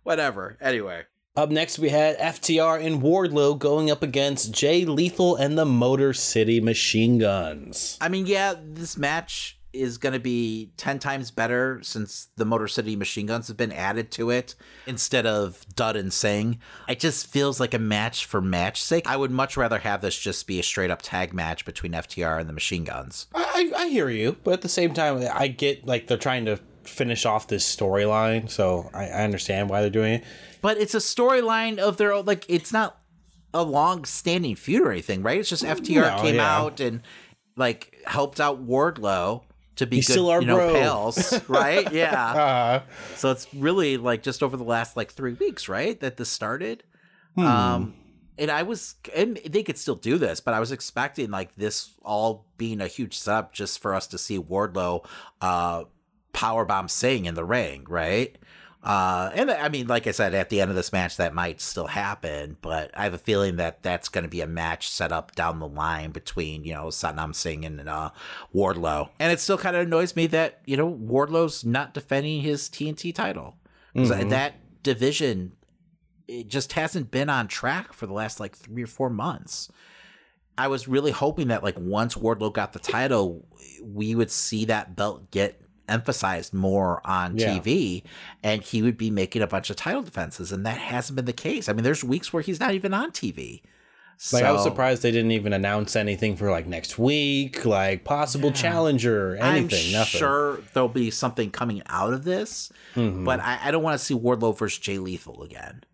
whatever. Anyway. Up next, we had FTR and Wardlow going up against Jay Lethal and the Motor City Machine Guns. I mean, yeah, this match is going to be 10 times better since the Motor City Machine Guns have been added to it instead of Dutt and Singh. It just feels like a match for match sake. I would much rather have this just be a straight up tag match between FTR and the Machine Guns. I, I hear you, but at the same time, I get like they're trying to finish off this storyline, so I, I understand why they're doing it. But it's a storyline of their own, like, it's not a long standing feud or anything, right? It's just FTR No, came yeah. out and, like, helped out Wardlow to be He's good, still our you know, bro. pals, <laughs> right? Yeah. Uh, So it's really like just over the last like three weeks, right? That this started. Hmm. Um, and I was, and they could still do this, but I was expecting like this all being a huge setup just for us to see Wardlow, uh, powerbomb Singh in the ring, right? Uh, and I mean, like I said, at the end of this match, that might still happen, but I have a feeling that that's going to be a match set up down the line between, you know, Satnam Singh and uh, Wardlow. And it still kind of annoys me that, you know, Wardlow's not defending his TNT title. Mhm. That division, it just hasn't been on track for the last like three or four months. I was really hoping that like once Wardlow got the title, we would see that belt get emphasized more on Yeah. TV and he would be making a bunch of title defenses and that hasn't been the case. I mean there's weeks where he's not even on TV. like I was surprised they didn't even announce anything for like next week, like possible challenger, anything, I'm nothing. sure there'll be something coming out of this, Mhm. but I, I don't want to see Wardlow versus Jay Lethal again,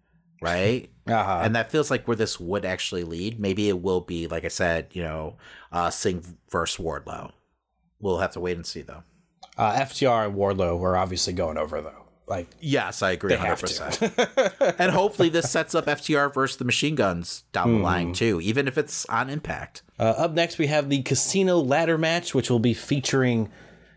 right? <laughs> Uh-huh. And that feels like where this would actually lead. Maybe it will be, like I said, you know, uh, Singh versus Wardlow. We'll have to wait and see, though. Uh, FTR and Wardlow were obviously going over though. Like Yes, I agree They have 100%. <laughs> and hopefully this sets up FTR versus the Machine Guns down the line, Mhm. too, even if it's on Impact. Uh, up next, we have the Casino Ladder match, which will be featuring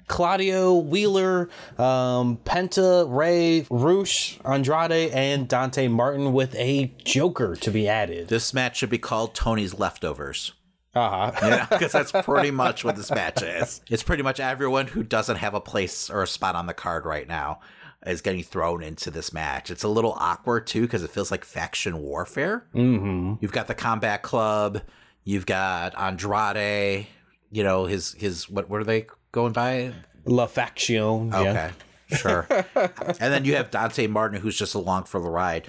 Claudio Wheeler, um, Penta, Rey, Rush, Andrade, and Dante Martin with a Joker to be added. This match should be called Tony's Leftovers. Uh huh. <laughs> Yeah, because that's pretty much what this match is. It's pretty much everyone who doesn't have a place or a spot on the card right now is getting thrown into this match. It's a little awkward too because it feels like faction warfare. Mm-hmm. You've got the Combat Club, you've got Andrade, you know his his what were they going by? La Faction. yeah. Okay, sure. <laughs> and then you have Dante Martin, who's just along for the ride,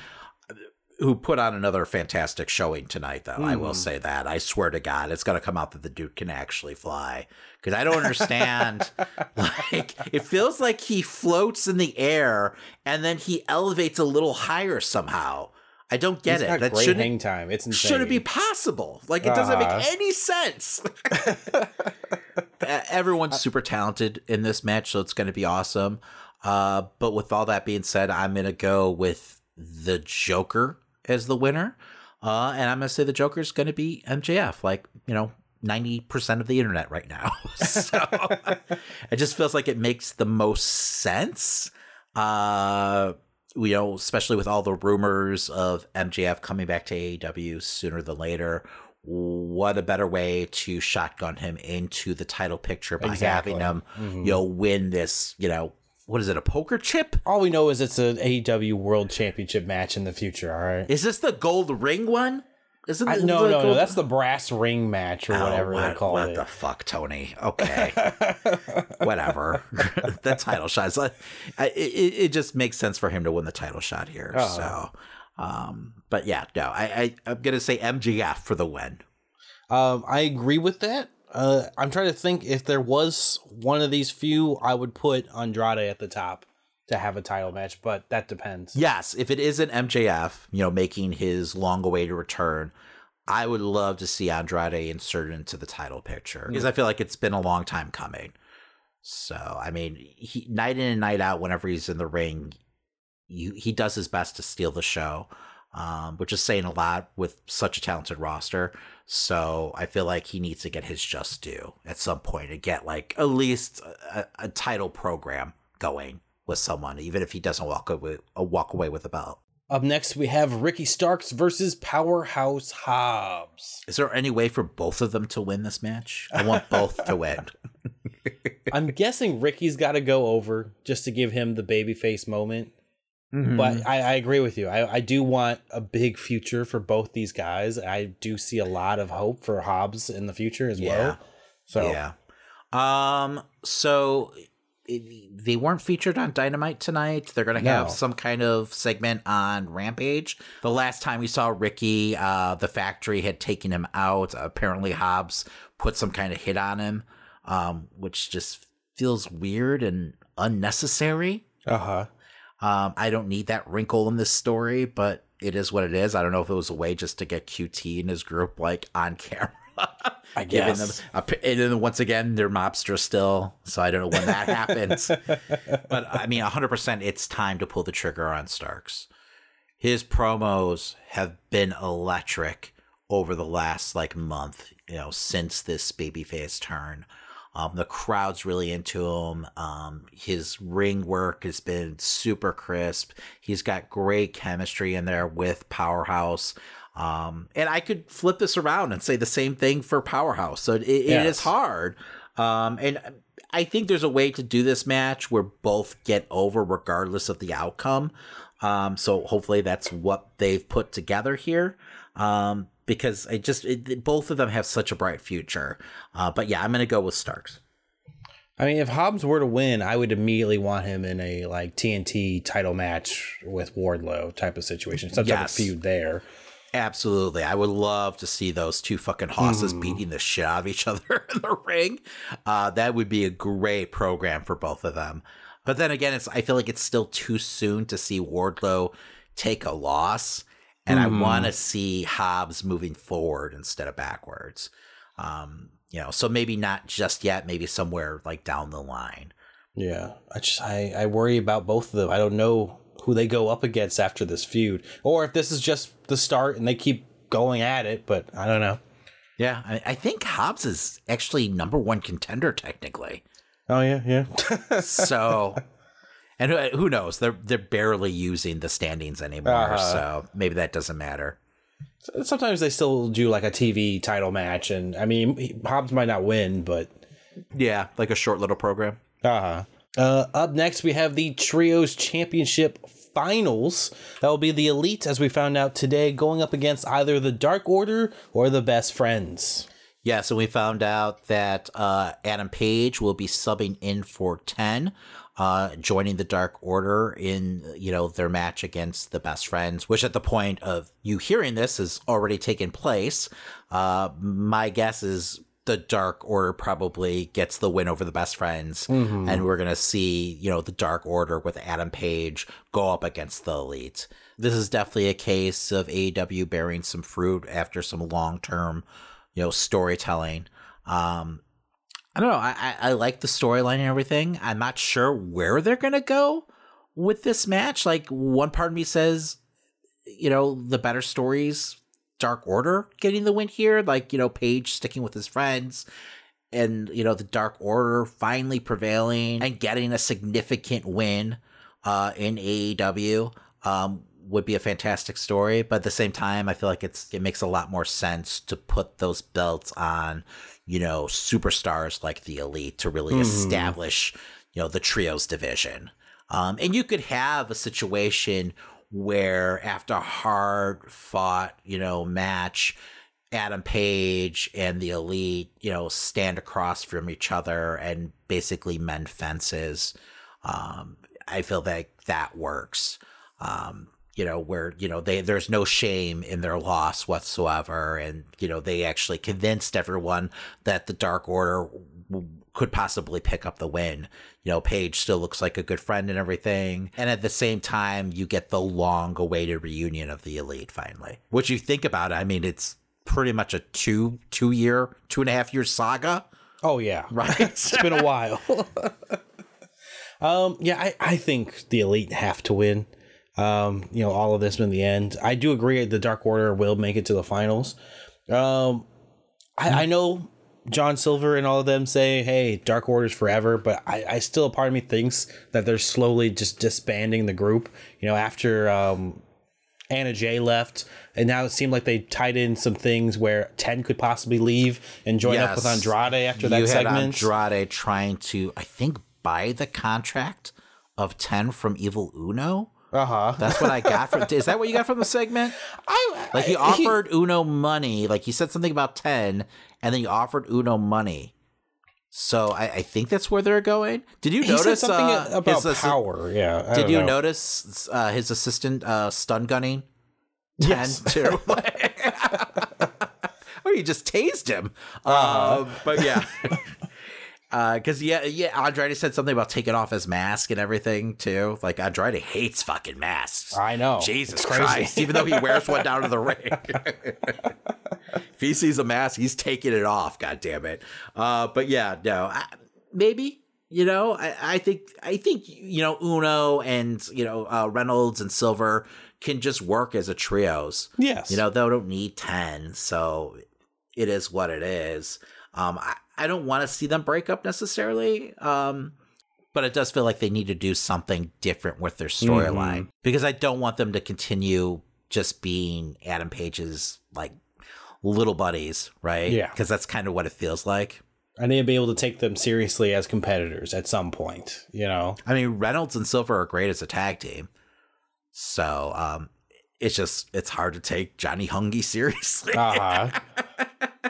who put on another fantastic showing tonight, though. I will Mhm. say that. I swear to God, it's going to come out that the dude can actually fly. Because I don't understand. <laughs> like, it feels like he floats in the air and then he elevates a little higher somehow. I don't get He's it. That great shouldn't, hang time. It's insane. should it be possible? Like, it doesn't Uh-huh. make any sense. <laughs> Uh, Everyone's super talented in this match, so it's going to be awesome. Uh, but with all that being said, I'm going to go with the Joker as the winner. Uh, and I'm going to say the Joker's going to be MJF, like, you know, 90% of the internet right now. <laughs> so <laughs> it just feels like it makes the most sense. Uh, you know, especially with all the rumors of MJF coming back to AEW sooner than later. What a better way to shotgun him into the title picture by Exactly. having him, Mhm. you know, win this, you know, what is it, a poker chip? All we know is it's an AEW World Championship match in the future. All right. Is this the gold ring one? Isn't I, no, no, no. That's the brass ring match or Oh, whatever what, they call what it. What the fuck, Tony? Okay, <laughs> whatever. <laughs> the title shot. Like, it, it just makes sense for him to win the title shot here. Uh-huh. So, um, but yeah, no, I, I I'm gonna say MJF for the win. Um, I agree with that. Uh, I'm trying to think if there was one of these few, I would put Andrade at the top to have a title match, but that depends. Yes, if it isn't MJF, you know, making his long-awaited return, I would love to see Andrade inserted into the title picture because I feel like it's been a long time coming. So, I mean, he night in and night out, whenever he's in the ring, you, he does his best to steal the show, um, which is saying a lot with such a talented roster. So, I feel like he needs to get his just due at some point and get like at least a, a title program going with someone, even if he doesn't walk away, walk away with a belt. Up next, we have Ricky Starks versus Powerhouse Hobbs. Is there any way for both of them to win this match? I want both to win. <laughs> <laughs> I'm guessing Ricky's got to go over just to give him the babyface moment. Mm-hmm. But I, I agree with you. I, I do want a big future for both these guys. I do see a lot of hope for Hobbs in the future as Yeah. well. So Yeah. Um. So it- they weren't featured on Dynamite tonight. They're gonna have No. some kind of segment on Rampage. The last time we saw Ricky, uh, the factory had taken him out. Apparently, Hobbs put some kind of hit on him, um, which just feels weird and unnecessary. uh huh. Um, I don't need that wrinkle in this story, but it is what it is. I don't know if it was a way just to get QT and his group like on <laughs> camera. I Giving them guess. a, and then once again, they're mobsters still, so I don't know when that <laughs> happens. But I mean, 100%, it's time to pull the trigger on Starks. His promos have been electric over the last like month, you know, since this babyface turn. Um, the crowd's really into him. Um, his ring work has been super crisp. He's got great chemistry in there with Powerhouse. Um, and I could flip this around and say the same thing for Powerhouse. So it, it is Yes. hard. Um, and I think there's a way to do this match where both get over regardless of the outcome. Um, so hopefully that's what they've put together here. Um, because I just it, both of them have such a bright future. Uh, but yeah, I'm gonna go with Starks. I mean, if Hobbs were to win, I would immediately want him in a like TNT title match with Wardlow type of situation. Some type of Yes. feud there. Absolutely. I would love to see those two fucking hosses Hmm. beating the shit out of each <laughs> other in the ring. Uh, that would be a great program for both of them. But then again, it's I feel like it's still too soon to see Wardlow take a loss. And I Hmm. want to see Hobbs moving forward instead of backwards. Um, you know, so maybe not just yet, maybe somewhere like down the line. Yeah, I just I, I worry about both of them. I don't know who they go up against after this feud, or if this is just the start and they keep going at it. But I don't know. Yeah, I, I think Hobbs is actually number one contender technically. Oh yeah, yeah. so <laughs> and who, who knows they're they're barely using the standings anymore Uh-huh. so maybe that doesn't matter Sometimes they still do like a TV title match, and I mean Hobbs might not win, but yeah like a short little program uh-huh. Uh Up next, we have the trios championship finals. That will be the elite, as we found out today, going up against either the Dark Order or the Best Friends. yeah so we found out that uh adam page will be subbing in for 10 uh joining the dark order in you know their match against the best friends which at the point of you hearing this has already taken place. Uh my guess is the dark order probably gets the win over the best friends Mhm. and we're gonna see you know the dark order with adam page go up against the elite. This is definitely a case of aew bearing some fruit after some long-term you know storytelling. Um i don't know i i, I like the storyline and everything. I'm not sure where they're gonna go with this match. Like one part of me says you know the better stories dark order getting the win here like you know page sticking with his friends and you know the dark order finally prevailing and getting a significant win uh in aew um would be a fantastic story. But at the same time i feel like it's it makes a lot more sense to put those belts on you know superstars like the elite to really Mhm. establish you know the trios division um and you could have a situation where after a hard fought, you know, match, Adam Page and the Elite, you know, stand across from each other and basically mend fences. Um, I feel like that works. Um, you know, where, you know, they there's no shame in their loss whatsoever. And, you know, they actually convinced everyone that the Dark Order w- could possibly pick up the win. You know, Page still looks like a good friend and everything. And at the same time, you get the long awaited reunion of the Elite finally. What you think about it, I mean, it's pretty much a two two year, two and a half year saga. Oh yeah, <laughs> right. it's been a while. <laughs> um, yeah, I, I think the elite have to win. Um, you know, all of this in the end. I do agree the Dark Order will make it to the finals. Um, I, I know John Silver and all of them say, "Hey, Dark Order's forever," but I, I still a part of me thinks that they're slowly just disbanding the group. You know, after um, Anna Jay left, and now it seemed like they tied in some things where Ten could possibly leave and join up with Andrade after you that had segment. Andrade trying to, I think, buy the contract of ten from Evil Uno. Uh huh. That's what I got from. is that what you got from the segment? <laughs> I like he I- he- offered Uno money. Like he said something about ten, and then he offered Uno money. So I, I think that's where they're going. Did you notice something uh, about his power. Yeah. I Did you know. notice uh, his assistant uh, stun gunning? 10 Yes. too. or you just tased him. Uh-huh. Uh, but yeah. <laughs> Because yeah, yeah, Andrade said something about taking off his mask and everything too. Like Andrade hates fucking masks. I know. Jesus Christ! Even though he wears one down to the ring, <laughs> if he sees a mask, he's taking it off. God damn it! Uh, but yeah, no, I, maybe you know, I, I think I think you know Uno and you know uh, Reynolds and Silver can just work as a trios. Yes. you know they don't need ten, so it is what it is. Um, I, I don't want to see them break up necessarily. Um, but it does feel like they need to do something different with their storyline Mhm. because I don't want them to continue just being Adam Page's like little buddies, right? Yeah. because that's kind of what it feels like. I need to be able to take them seriously as competitors at some point. You know. I mean, Reynolds and Silver are great as a tag team, so um, it's just it's hard to take Johnny Hungee <laughs> seriously. Uh huh.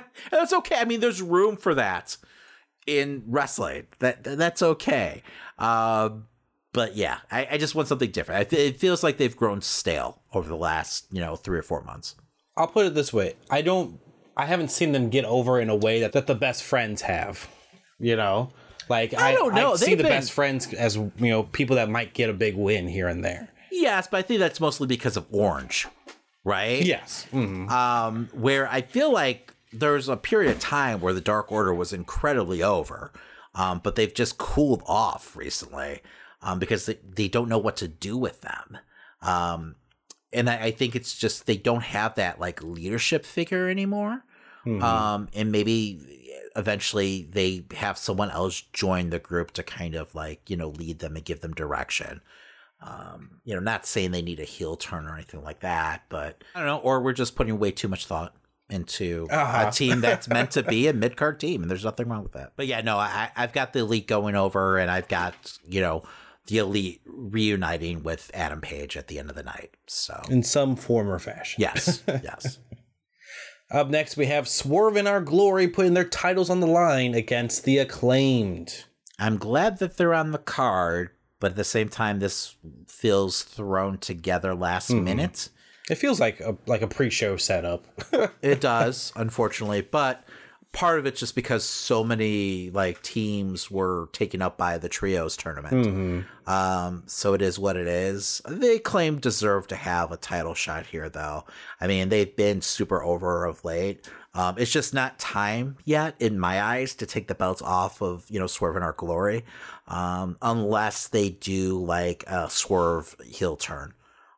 <laughs> And that's okay. I mean, there's room for that in wrestling. That that's okay. Um, but yeah, I, I just want something different. I th- it feels like they've grown stale over the last you know three or four months. I'll put it this way: I don't, I haven't seen them get over in a way that, that the best friends have. You know, like I, don't know. I see the been- best friends as you know people that might get a big win here and there. Yes, but I think that's mostly because of Orange, right? Yes. Mhm. Um, where I feel like there's a period of time where the Dark Order was incredibly over, um, but they've just cooled off recently um, because they, they don't know what to do with them. Um, and I, I think it's just they don't have that like leadership figure anymore. Mhm. Um, and maybe eventually they have someone else join the group to kind of like you know lead them and give them direction. Um, you know, not saying they need a heel turn or anything like that, but I don't know. Or we're just putting way too much thought into Uh-huh. a team that's meant to be a <laughs> mid card team, and there's nothing wrong with that. But yeah, no, I, I've got the elite going over, and I've got you know the elite reuniting with Adam Page at the end of the night. So In some form or fashion. yes, <laughs> yes. Up next, we have Swerve in Our Glory putting their titles on the line against the acclaimed. I'm glad that they're on the card, but at the same time, this feels thrown together last Mhm. minute. It feels like a like a pre-show setup. <laughs> it does, unfortunately, but part of it's just because so many like teams were taken up by the trios tournament. Mhm. Um, so it is what it is. The Acclaimed deserve to have a title shot here, though. I mean, they've been super over of late. Um, it's just not time yet, in my eyes, to take the belts off of you know Swerve and Our Glory, um, unless they do like a Swerve heel turn,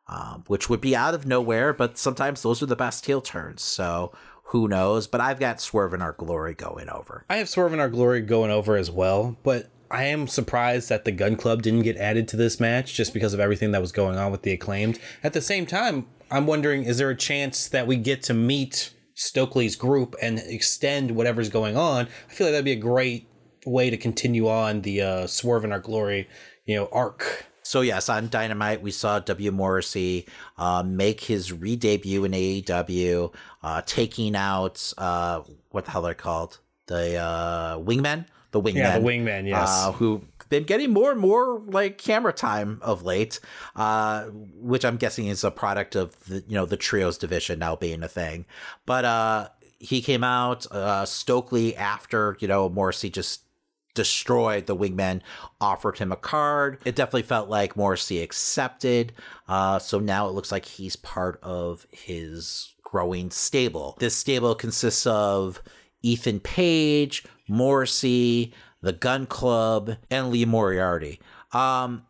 um, which would be out of nowhere. But sometimes those are the best heel turns. So who knows? But I've got Swerve and Our Glory going over. I have Swerve in Our Glory going over as well, but I am surprised that the Gunn Club didn't get added to this match just because of everything that was going on with the acclaimed. At the same time, I'm wondering is there a chance that we get to meet Stokely's group and extend whatever's going on? I feel like that'd be a great way to continue on the uh, Swerve in Our Glory, you know, arc So yes, on Dynamite we saw W Morrissey uh, make his re-debut in AEW, uh, taking out uh, what the hell they're called, the uh, Wingmen, the Wingmen, Yeah, the Wingmen, yes. uh, who been getting more and more like camera time of late, uh, which I'm guessing is a product of the you know the trios division now being a thing. But uh, he came out uh, Stokely after you know Morrissey just destroyed the wingman offered him a card. It definitely felt like morrissey accepted. Uh, so now it looks like he's part of his growing stable. This stable consists of ethan page morrissey the gunn club and lee moriarty. Um,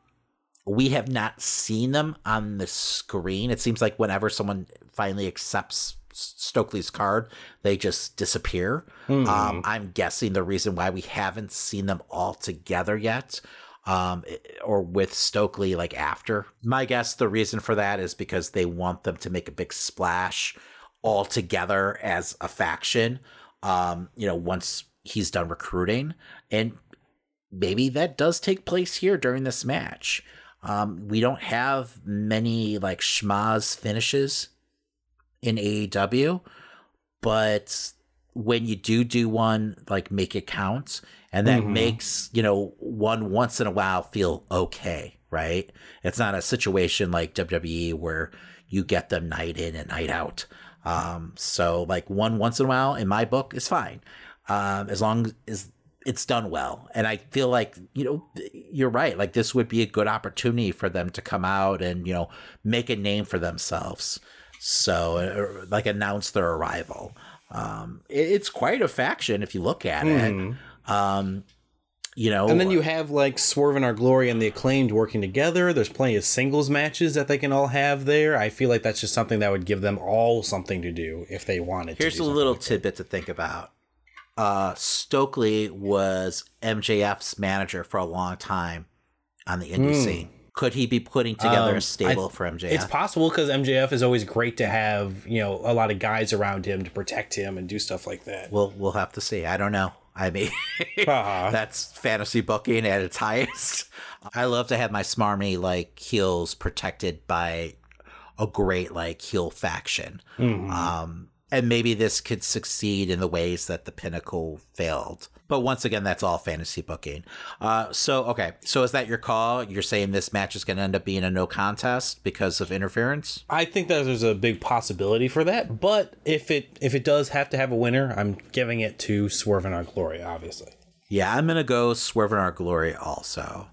we have not seen them on the screen. It seems like whenever someone finally accepts Stokely's card, they just disappear. Mhm. Um, I'm guessing the reason why we haven't seen them all together yet, um, or with Stokely like after. My guess, the reason for that is because they want them to make a big splash all together as a faction. Um, you know, once he's done recruiting, and maybe that does take place here during this match. Um, we don't have many like schmozz finishes in AEW, but when you do do one, like make it count, and that Mhm. makes you know one once in a while feel okay, right? It's not a situation like WWE where you get them night in and night out. Um, so like one once in a while in my book is fine, um, as long as it's done well. And I feel like you know you're right. Like this would be a good opportunity for them to come out and you know make a name for themselves. So uh, like announce their arrival. Um, it- it's quite a faction if you look at Mhm. it. Um, you know, And then you have like Swerve and Our Glory and the Acclaimed working together. There's plenty of singles matches that they can all have there. I feel like that's just something that would give them all something to do if they wanted to. Here's a little tidbit to think about. Uh, Stokely was MJF's manager for a long time on the indie Hmm. scene. Could he be putting together Um, a stable I- for MJF? It's possible because MJF is always great to have, you know, a lot of guys around him to protect him and do stuff like that. We'll we'll have to see. I don't know. I mean, <laughs> Uh-huh. that's fantasy booking at its highest. I love to have my smarmy like heels protected by a great like heel faction. Mhm. Um, and maybe this could succeed in the ways that the Pinnacle failed. But once again, that's all fantasy booking. Uh, so okay, so is that your call? You're saying this match is going to end up being a no contest because of interference? I think that there's a big possibility for that, but if it if it does have to have a winner, I'm giving it to Swerve in Our Glory, obviously. Yeah, I'm gonna go Swerve in Our Glory also.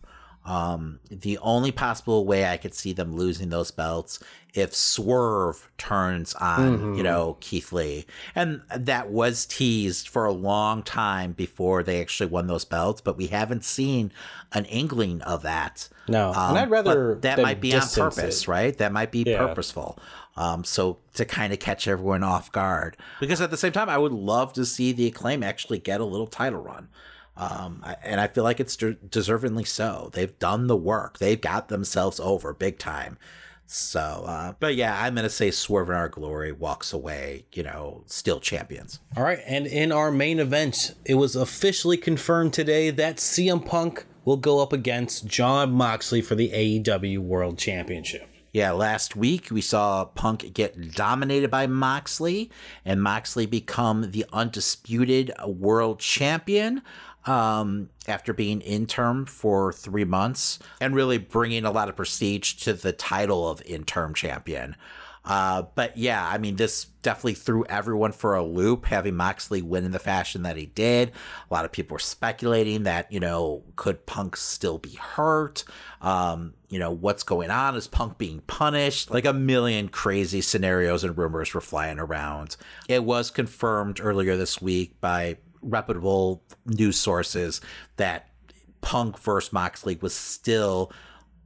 Um, the only possible way I could see them losing those belts if Swerve turns on, Mhm. you know, Keith Lee, and that was teased for a long time before they actually won those belts, but we haven't seen an inkling of that. No, Um, and I'd rather that might be on purpose, it. right? That might be Yeah. purposeful. Um, so to kind of catch everyone off guard, because at the same time, I would love to see the acclaim actually get a little title run. Um, and I feel like it's de- deservingly so. They've done the work. They've got themselves over big time. So, uh, but yeah, I'm gonna say Swerve in Our Glory walks away. You know, still champions. All right, and in our main event, it was officially confirmed today that CM Punk will go up against Jon Moxley for the AEW World Championship. Yeah, last week we saw Punk get dominated by Moxley and Moxley become the undisputed world champion um, after being interim for three months and really bringing a lot of prestige to the title of interim champion. Uh, but yeah, I mean, this definitely threw everyone for a loop, having Moxley win in the fashion that he did. A lot of people were speculating that, you know, could Punk still be hurt? Um, you know, what's going on? Is Punk being punished? Like a million crazy scenarios and rumors were flying around. It was confirmed earlier this week by reputable news sources that Punk versus Moxley was still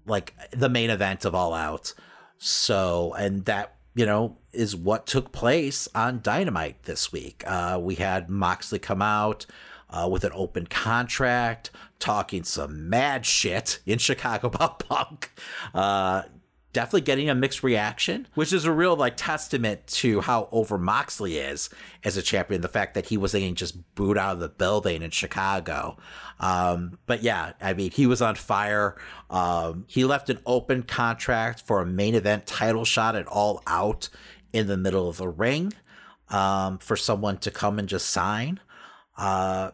like the main event of All Out. So, and that, you know, is what took place on Dynamite this week. Uh, we had Moxley come out uh, with an open contract, talking some mad shit in Chicago <laughs> about Punk. Uh, definitely getting a mixed reaction, which is a real like testament to how over Moxley is as a champion. The fact that he was getting just booed out of the building in Chicago. Um, but yeah, I mean, he was on fire. Um, he left an open contract for a main event title shot at All Out in the middle of the ring um, for someone to come and just sign. Uh,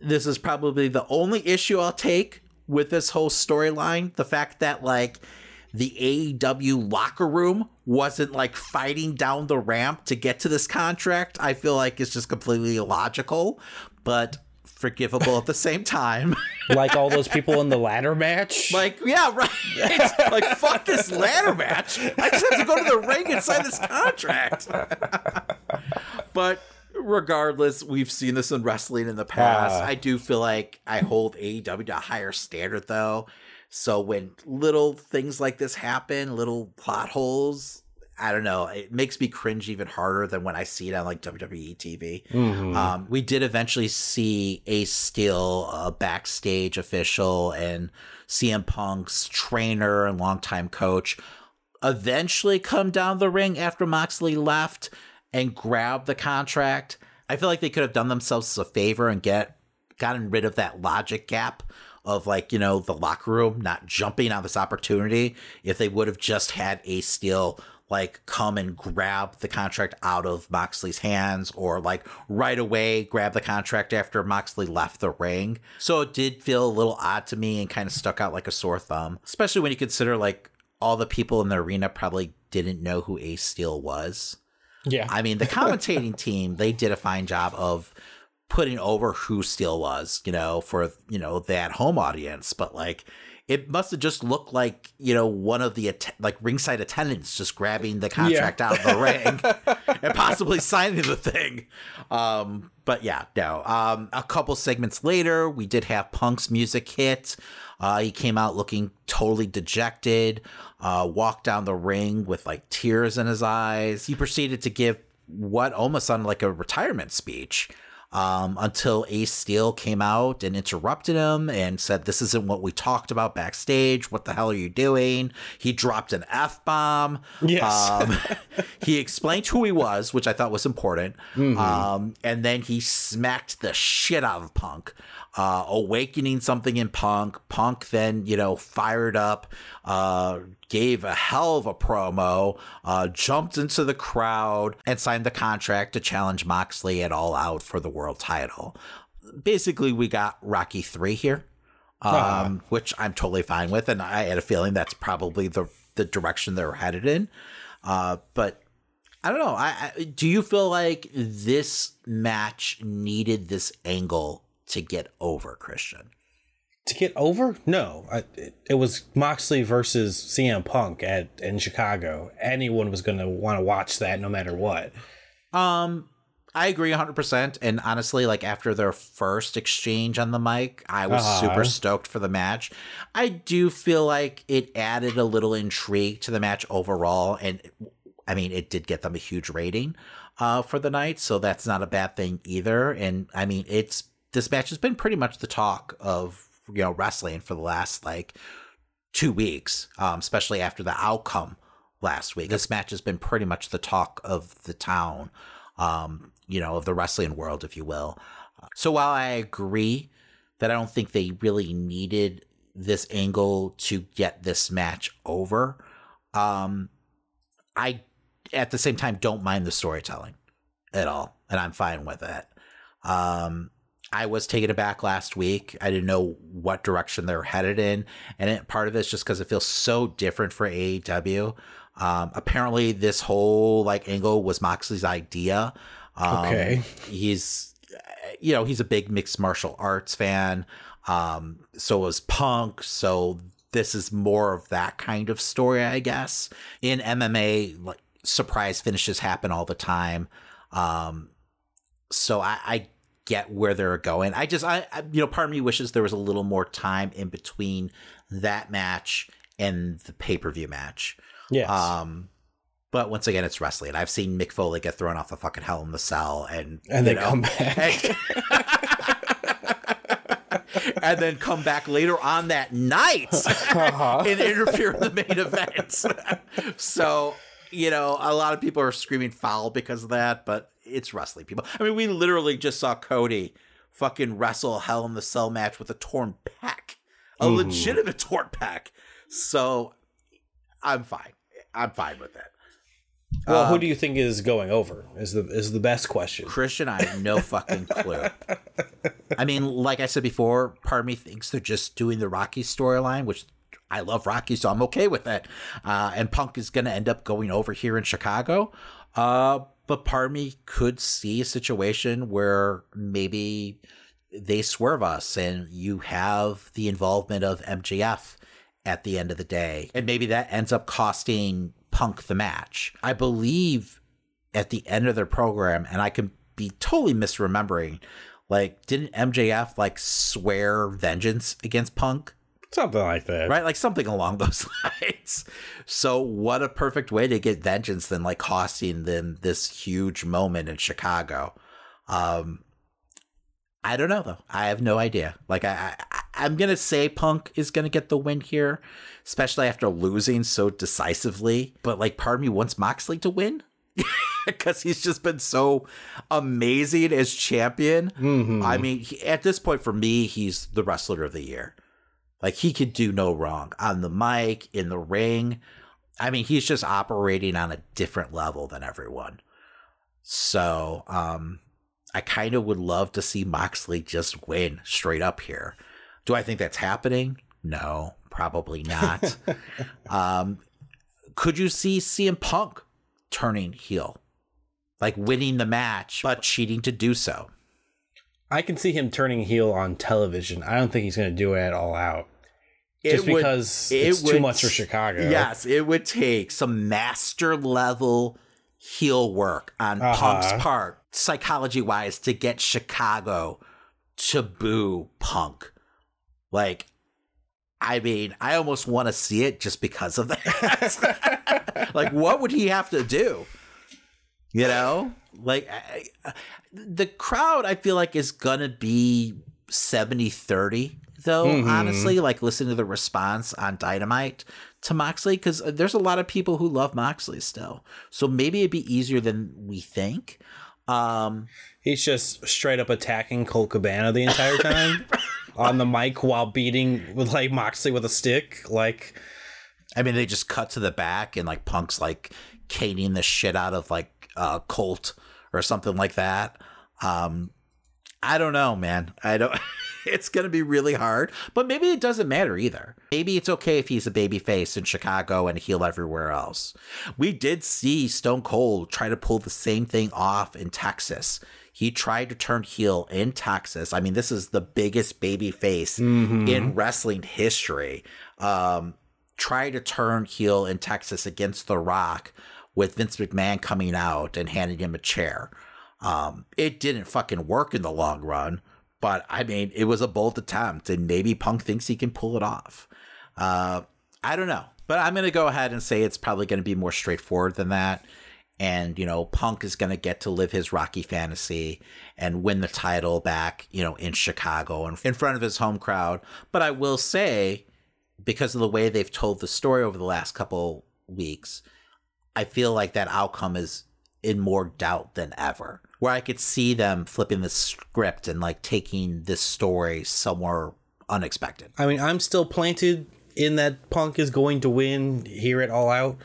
this is probably the only issue I'll take with this whole storyline. The fact that like the AEW locker room wasn't like fighting down the ramp to get to this contract, I feel like it's just completely illogical, but forgivable at the same time. <laughs> like all those people in the ladder match? Like, yeah, right. like, fuck this ladder match. I just have to go to the ring and sign this contract. <laughs> but regardless, we've seen this in wrestling in the past. Ah. I do feel like I hold AEW to a higher standard though. So when little things like this happen, little plot holes, I don't know, it makes me cringe even harder than when I see it on like WWE TV. Mhm. Um, we did eventually see Ace Steel, a backstage official, and CM Punk's trainer and longtime coach eventually come down the ring after Moxley left and grab the contract. I feel like they could have done themselves a favor and get gotten rid of that logic gap of like, you know, the locker room not jumping on this opportunity if they would have just had Ace Steel like come and grab the contract out of Moxley's hands or like right away grab the contract after Moxley left the ring. So it did feel a little odd to me and kind of stuck out like a sore thumb, especially when you consider like all the people in the arena probably didn't know who Ace Steel was. Yeah. I mean, the commentating <laughs> team, they did a fine job of putting over who Steel was, you know, for, you know, that home audience. But like, it must have just looked like, you know, one of the, att- like, ringside attendants just grabbing the contract out of the ring <laughs> and possibly signing the thing. Um, but yeah, no. Um, a couple segments later, we did have Punk's music hit. Uh, he came out looking totally dejected, uh, walked down the ring with like tears in his eyes. He proceeded to give what almost sounded like a retirement speech um, until Ace Steel came out and interrupted him and said, This isn't what we talked about backstage. What the hell are you doing? He dropped an F bomb. Yes. Um, <laughs> he explained who he was, which I thought was important. Mhm. Um, and then he smacked the shit out of Punk, uh, awakening something in Punk. Punk then, you know, fired up, uh, gave a hell of a promo, uh, jumped into the crowd, and signed the contract to challenge Moxley at All Out for the world title. Basically, we got Rocky 3 here. Um, Ah. which I'm totally fine with, and I had a feeling that's probably the the direction they're headed in. Uh, but I don't know. I, I do you feel like this match needed this angle to get over Christian? to get over? No, I, it, it was Moxley versus CM Punk at in Chicago. Anyone was going to want to watch that, no matter what. Um, I agree 100%. And honestly, like after their first exchange on the mic, I was Uh-huh. super stoked for the match. I do feel like it added a little intrigue to the match overall. And I mean, it did get them a huge rating uh, for the night. So that's not a bad thing either. And I mean, it's this match has been pretty much the talk of, you know, wrestling for the last like two weeks, um, especially after the outcome last week. This match has been pretty much the talk of the town, um, you know, of the wrestling world, if you will. So while I agree that I don't think they really needed this angle to get this match over, um, I at the same time don't mind the storytelling at all, and I'm fine with it. Um, I was taken aback last week. I didn't know what direction they're headed in, and it, part of it's just because it feels so different for AEW. Um, apparently, this whole like angle was Moxley's idea. Um, Okay. he's you know he's a big mixed martial arts fan. Um, so was Punk. So this is more of that kind of story, I guess. In MMA, like surprise finishes happen all the time. Um, so I, I get where they're going. I just, I, I, you know, part of me wishes there was a little more time in between that match and the pay per view match. Yes. Um, but once again, it's wrestling. I've seen Mick Foley get thrown off the fucking Hell in the Cell, and And then come back. <laughs> and then come back later on that night <laughs> Uh-huh. <laughs> and interfere in the main event. so, you know, a lot of people are screaming foul because of that, but it's wrestling people. I mean, we literally just saw Cody fucking wrestle Hell in the Cell match with a torn pec, a Mhm. legitimate torn pec. So, I'm fine. I'm fine with that. Well, Uh, who do you think is going over? Is the is the best question. Christian, I have no <laughs> fucking clue. I mean, like I said before, part of me thinks they're just doing the Rocky storyline, which I love Rocky, so I'm okay with that. Uh, and Punk is going to end up going over here in Chicago. Uh, but part me could see a situation where maybe they swerve us and you have the involvement of MJF at the end of the day. And maybe that ends up costing Punk the match. I believe at the end of their program, and I could be totally misremembering, like, didn't MJF like swear vengeance against Punk? Something like that. Right? Like something along <laughs> those lines. So what a perfect way to get vengeance than like costing them this huge moment in Chicago. Um I don't know though. I have no idea. Like I, I I'm gonna say Punk is gonna get the win here, especially after losing so decisively. But like part of me wants Moxley to win. <laughs> Because he's just been so amazing as champion. I mean, he, at this point, for me, he's the wrestler of the year. Like he could do no wrong on the mic, in the ring. I mean, he's just operating on a different level than everyone. So, um, I kind of would love to see Moxley just win straight up here. Do I think that's happening? No, probably not. <laughs> um, could you see CM Punk turning heel? Like winning the match, but cheating to do so. I can see him turning heel on television. I don't think he's going to do it at all out. It Just would- because it it's too much for Chicago. Yes, it would take some master level heel work on Uh-huh. Punk's part, psychology wise, to get Chicago to boo Punk. Like, I mean, I almost want to see it just because of that. <laughs> <laughs> like, what would he have to do? You know, like I, I- the crowd, I feel like is gonna be 70 30, though, Mhm. honestly. Like, listen to the response on Dynamite to Moxley, because there's a lot of people who love Moxley still. So maybe it'd be easier than we think. Um, He's just straight up attacking Colt Cabana the entire time <laughs> on the mic while beating with like Moxley with a stick. Like, I mean, they just cut to the back and like Punk's like caning the shit out of like uh, Colt or something like that. Um, I don't know, man. I don't. <laughs> it's gonna be really hard, but maybe it doesn't matter either. Maybe it's okay if he's a baby face in Chicago and heel everywhere else. We did see Stone Cold try to pull the same thing off in Texas. He tried to turn heel in Texas. I mean, this is the biggest baby face Mhm. in wrestling history. Um, try to turn heel in Texas against The Rock with Vince McMahon coming out and handing him a chair. Um, it didn't fucking work in the long run, but I mean, it was a bold attempt, and maybe Punk thinks he can pull it off. Uh, I don't know, but I'm going to go ahead and say it's probably going to be more straightforward than that. And, you know, Punk is going to get to live his Rocky fantasy and win the title back, you know, in Chicago and in front of his home crowd. But I will say, because of the way they've told the story over the last couple weeks, I feel like that outcome is in more doubt than ever. Where I could see them flipping the script and like taking this story somewhere unexpected. I mean, I'm still planted in that Punk is going to win here at All Out.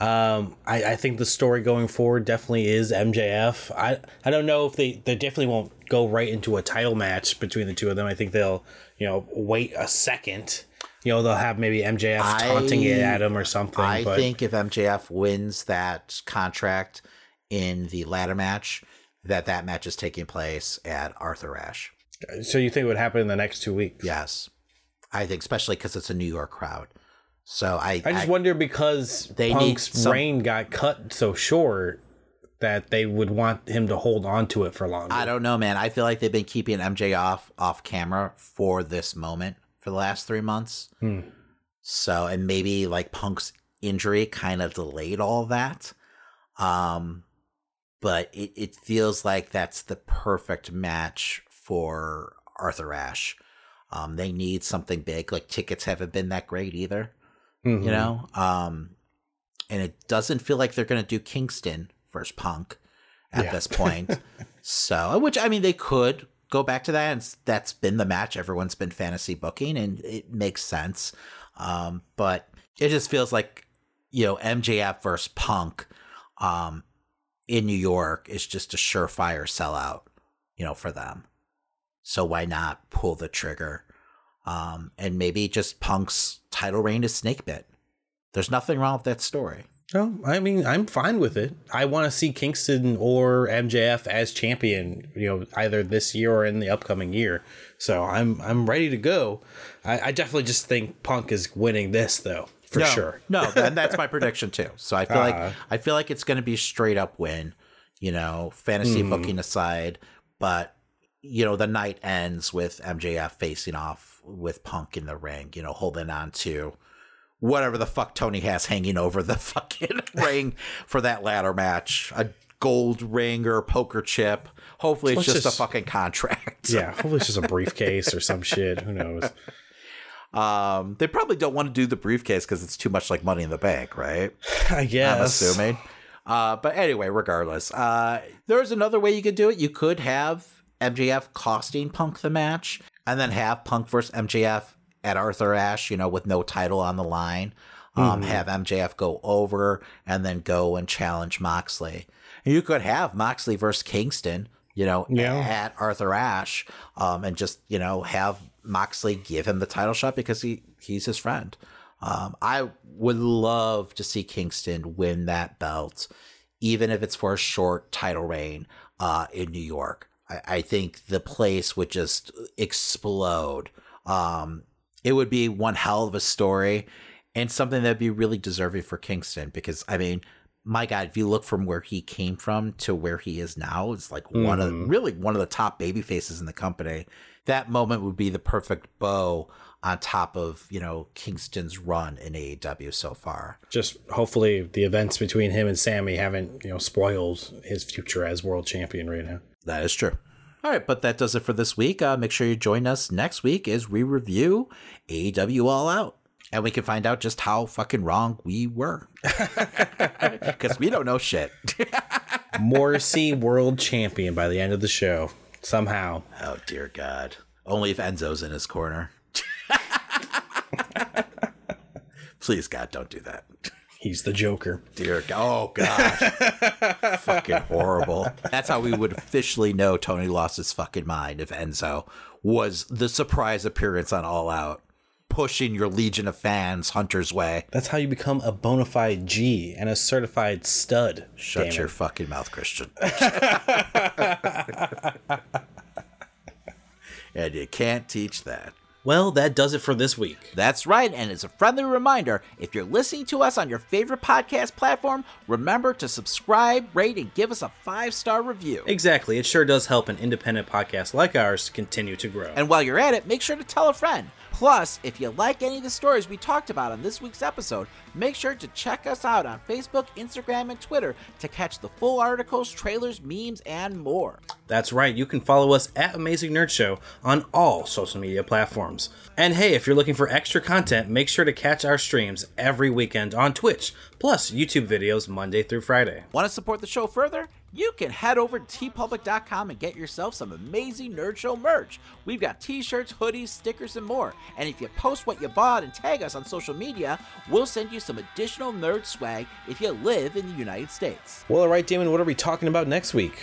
Um, I, I think the story going forward definitely is MJF. I I don't know if they they definitely won't go right into a title match between the two of them. I think they'll you know wait a second. You know they'll have maybe MJF taunting it at him or something. I but think if MJF wins that contract in the ladder match, that that match is taking place at Arthur Ashe. so. You think it would happen in the next two weeks? Yes, I think especially because it's a New York crowd. So I I just wonder because They need Punk's some- reign got cut so short that they would want him to hold on to it for longer. I don't know, man. I feel like they've been keeping MJ off off camera for this moment for the last three months. Hmm. So, and maybe like Punk's injury kind of delayed all that. Um, but it, it feels like that's the perfect match for Arthur Ashe. Um, they need something big. Like tickets haven't been that great either. Mhm. You know, um, and it doesn't feel like they're going to do Kingston versus Punk at Yeah. this point. <laughs> so, which I mean, they could go back to that, and that's been the match everyone's been fantasy booking, and it makes sense. Um, but it just feels like you know MJF versus Punk um, in New York is just a surefire sellout, you know, for them. So why not pull the trigger? Um, and maybe just Punk's title reign is snake bit. There's nothing wrong with that story. No, I mean I'm fine with it. I want to see Kingston or MJF as champion, you know, either this year or in the upcoming year. So I'm I'm ready to go. I, I definitely just think Punk is winning this though, for No, sure. No, and that's my <laughs> prediction too. So I feel Uh. like I feel like it's going to be straight up win. You know, fantasy Hmm. booking aside, but you know the night ends with MJF facing off with Punk in the ring. You know, holding on to whatever the fuck Tony has hanging over the <laughs> fucking ring for that ladder match. A gold ring or poker chip. Hopefully, it's just, just- a fucking contract. Yeah, hopefully it's just a briefcase or some shit. Who knows? Um, they probably don't want to do the briefcase because it's too much like Money in the Bank, right? I guess. I'm assuming. Uh, but anyway, regardless, uh, there's another way you could do it. You could have MJF costing Punk the match, and then have Punk versus MJF at Arthur Ashe, you know, with no title on the line. Um, Mhm. Have MJF go over and then go and challenge Moxley. And you could have Moxley versus Kingston, you know, Yeah. at Arthur Ashe, um, and just you know have Moxley give him the title shot because he he's his friend. Um, I would love to see Kingston win that belt, even if it's for a short title reign uh, in New York. I, I think the place would just explode. Um, it would be one hell of a story and something that'd be really deserving for Kingston because, I mean, my God, if you look from where he came from to where he is now, it's like one of Mhm. really one of the top baby faces in the company. That moment would be the perfect bow on top of you know Kingston's run in AEW so far. Just hopefully the events between him and Sammy haven't, you know, spoiled his future as world champion right now. That is true. All right, but that does it for this week. Uh, make sure you join us next week as we review AEW All Out. And we can find out just how fucking wrong we were. <laughs> Because we don't know shit. <laughs> Morrissey world champion by the end of the show. Somehow. Oh, dear God. Only if Enzo's in his corner. <laughs> Please, God, don't do that. He's the Joker. Dear God. Oh, God. <laughs> fucking horrible. That's how we would officially know Tony lost his fucking mind if Enzo was the surprise appearance on All Out, pushing your legion of fans Hunter's way. That's how you become a bona fide G and a certified stud. Shut your it. fucking mouth, Christian. <laughs> and you can't teach that. Well, that does it for this week. That's right, and as a friendly reminder, if you're listening to us on your favorite podcast platform, remember to subscribe, rate, and give us a five star review. Exactly. It sure does help an independent podcast like ours continue to grow. And while you're at it, make sure to tell a friend. Plus, if you like any of the stories we talked about on this week's episode, make sure to check us out on Facebook, Instagram, and Twitter to catch the full articles, trailers, memes, and more. That's right, you can follow us at Amazing Nerd Show on all social media platforms. And hey, if you're looking for extra content, make sure to catch our streams every weekend on Twitch, plus YouTube videos Monday through Friday. Want to support the show further? You can head over to teepublic.com and get yourself some amazing Nerd Show merch. We've got t shirts, hoodies, stickers, and more. And if you post what you bought and tag us on social media, we'll send you some additional nerd swag if you live in the United States. Well, alright, Damon, what are we talking about next week?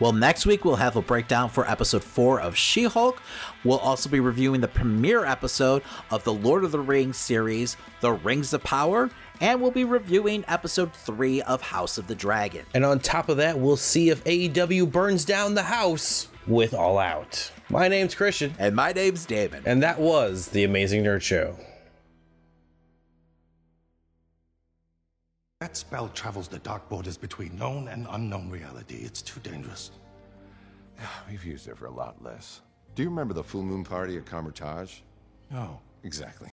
Well, next week we'll have a breakdown for episode 4 of She Hulk. We'll also be reviewing the premiere episode of the Lord of the Rings series, The Rings of Power, and we'll be reviewing episode 3 of House of the Dragon. And on top of that, we'll see if AEW burns down the house with All Out. My name's Christian. And my name's Damon. And that was The Amazing Nerd Show. That spell travels the dark borders between known and unknown reality. It's too dangerous. <sighs> We've used it for a lot less. Do you remember the full moon party at Kamar-Taj? No. Exactly.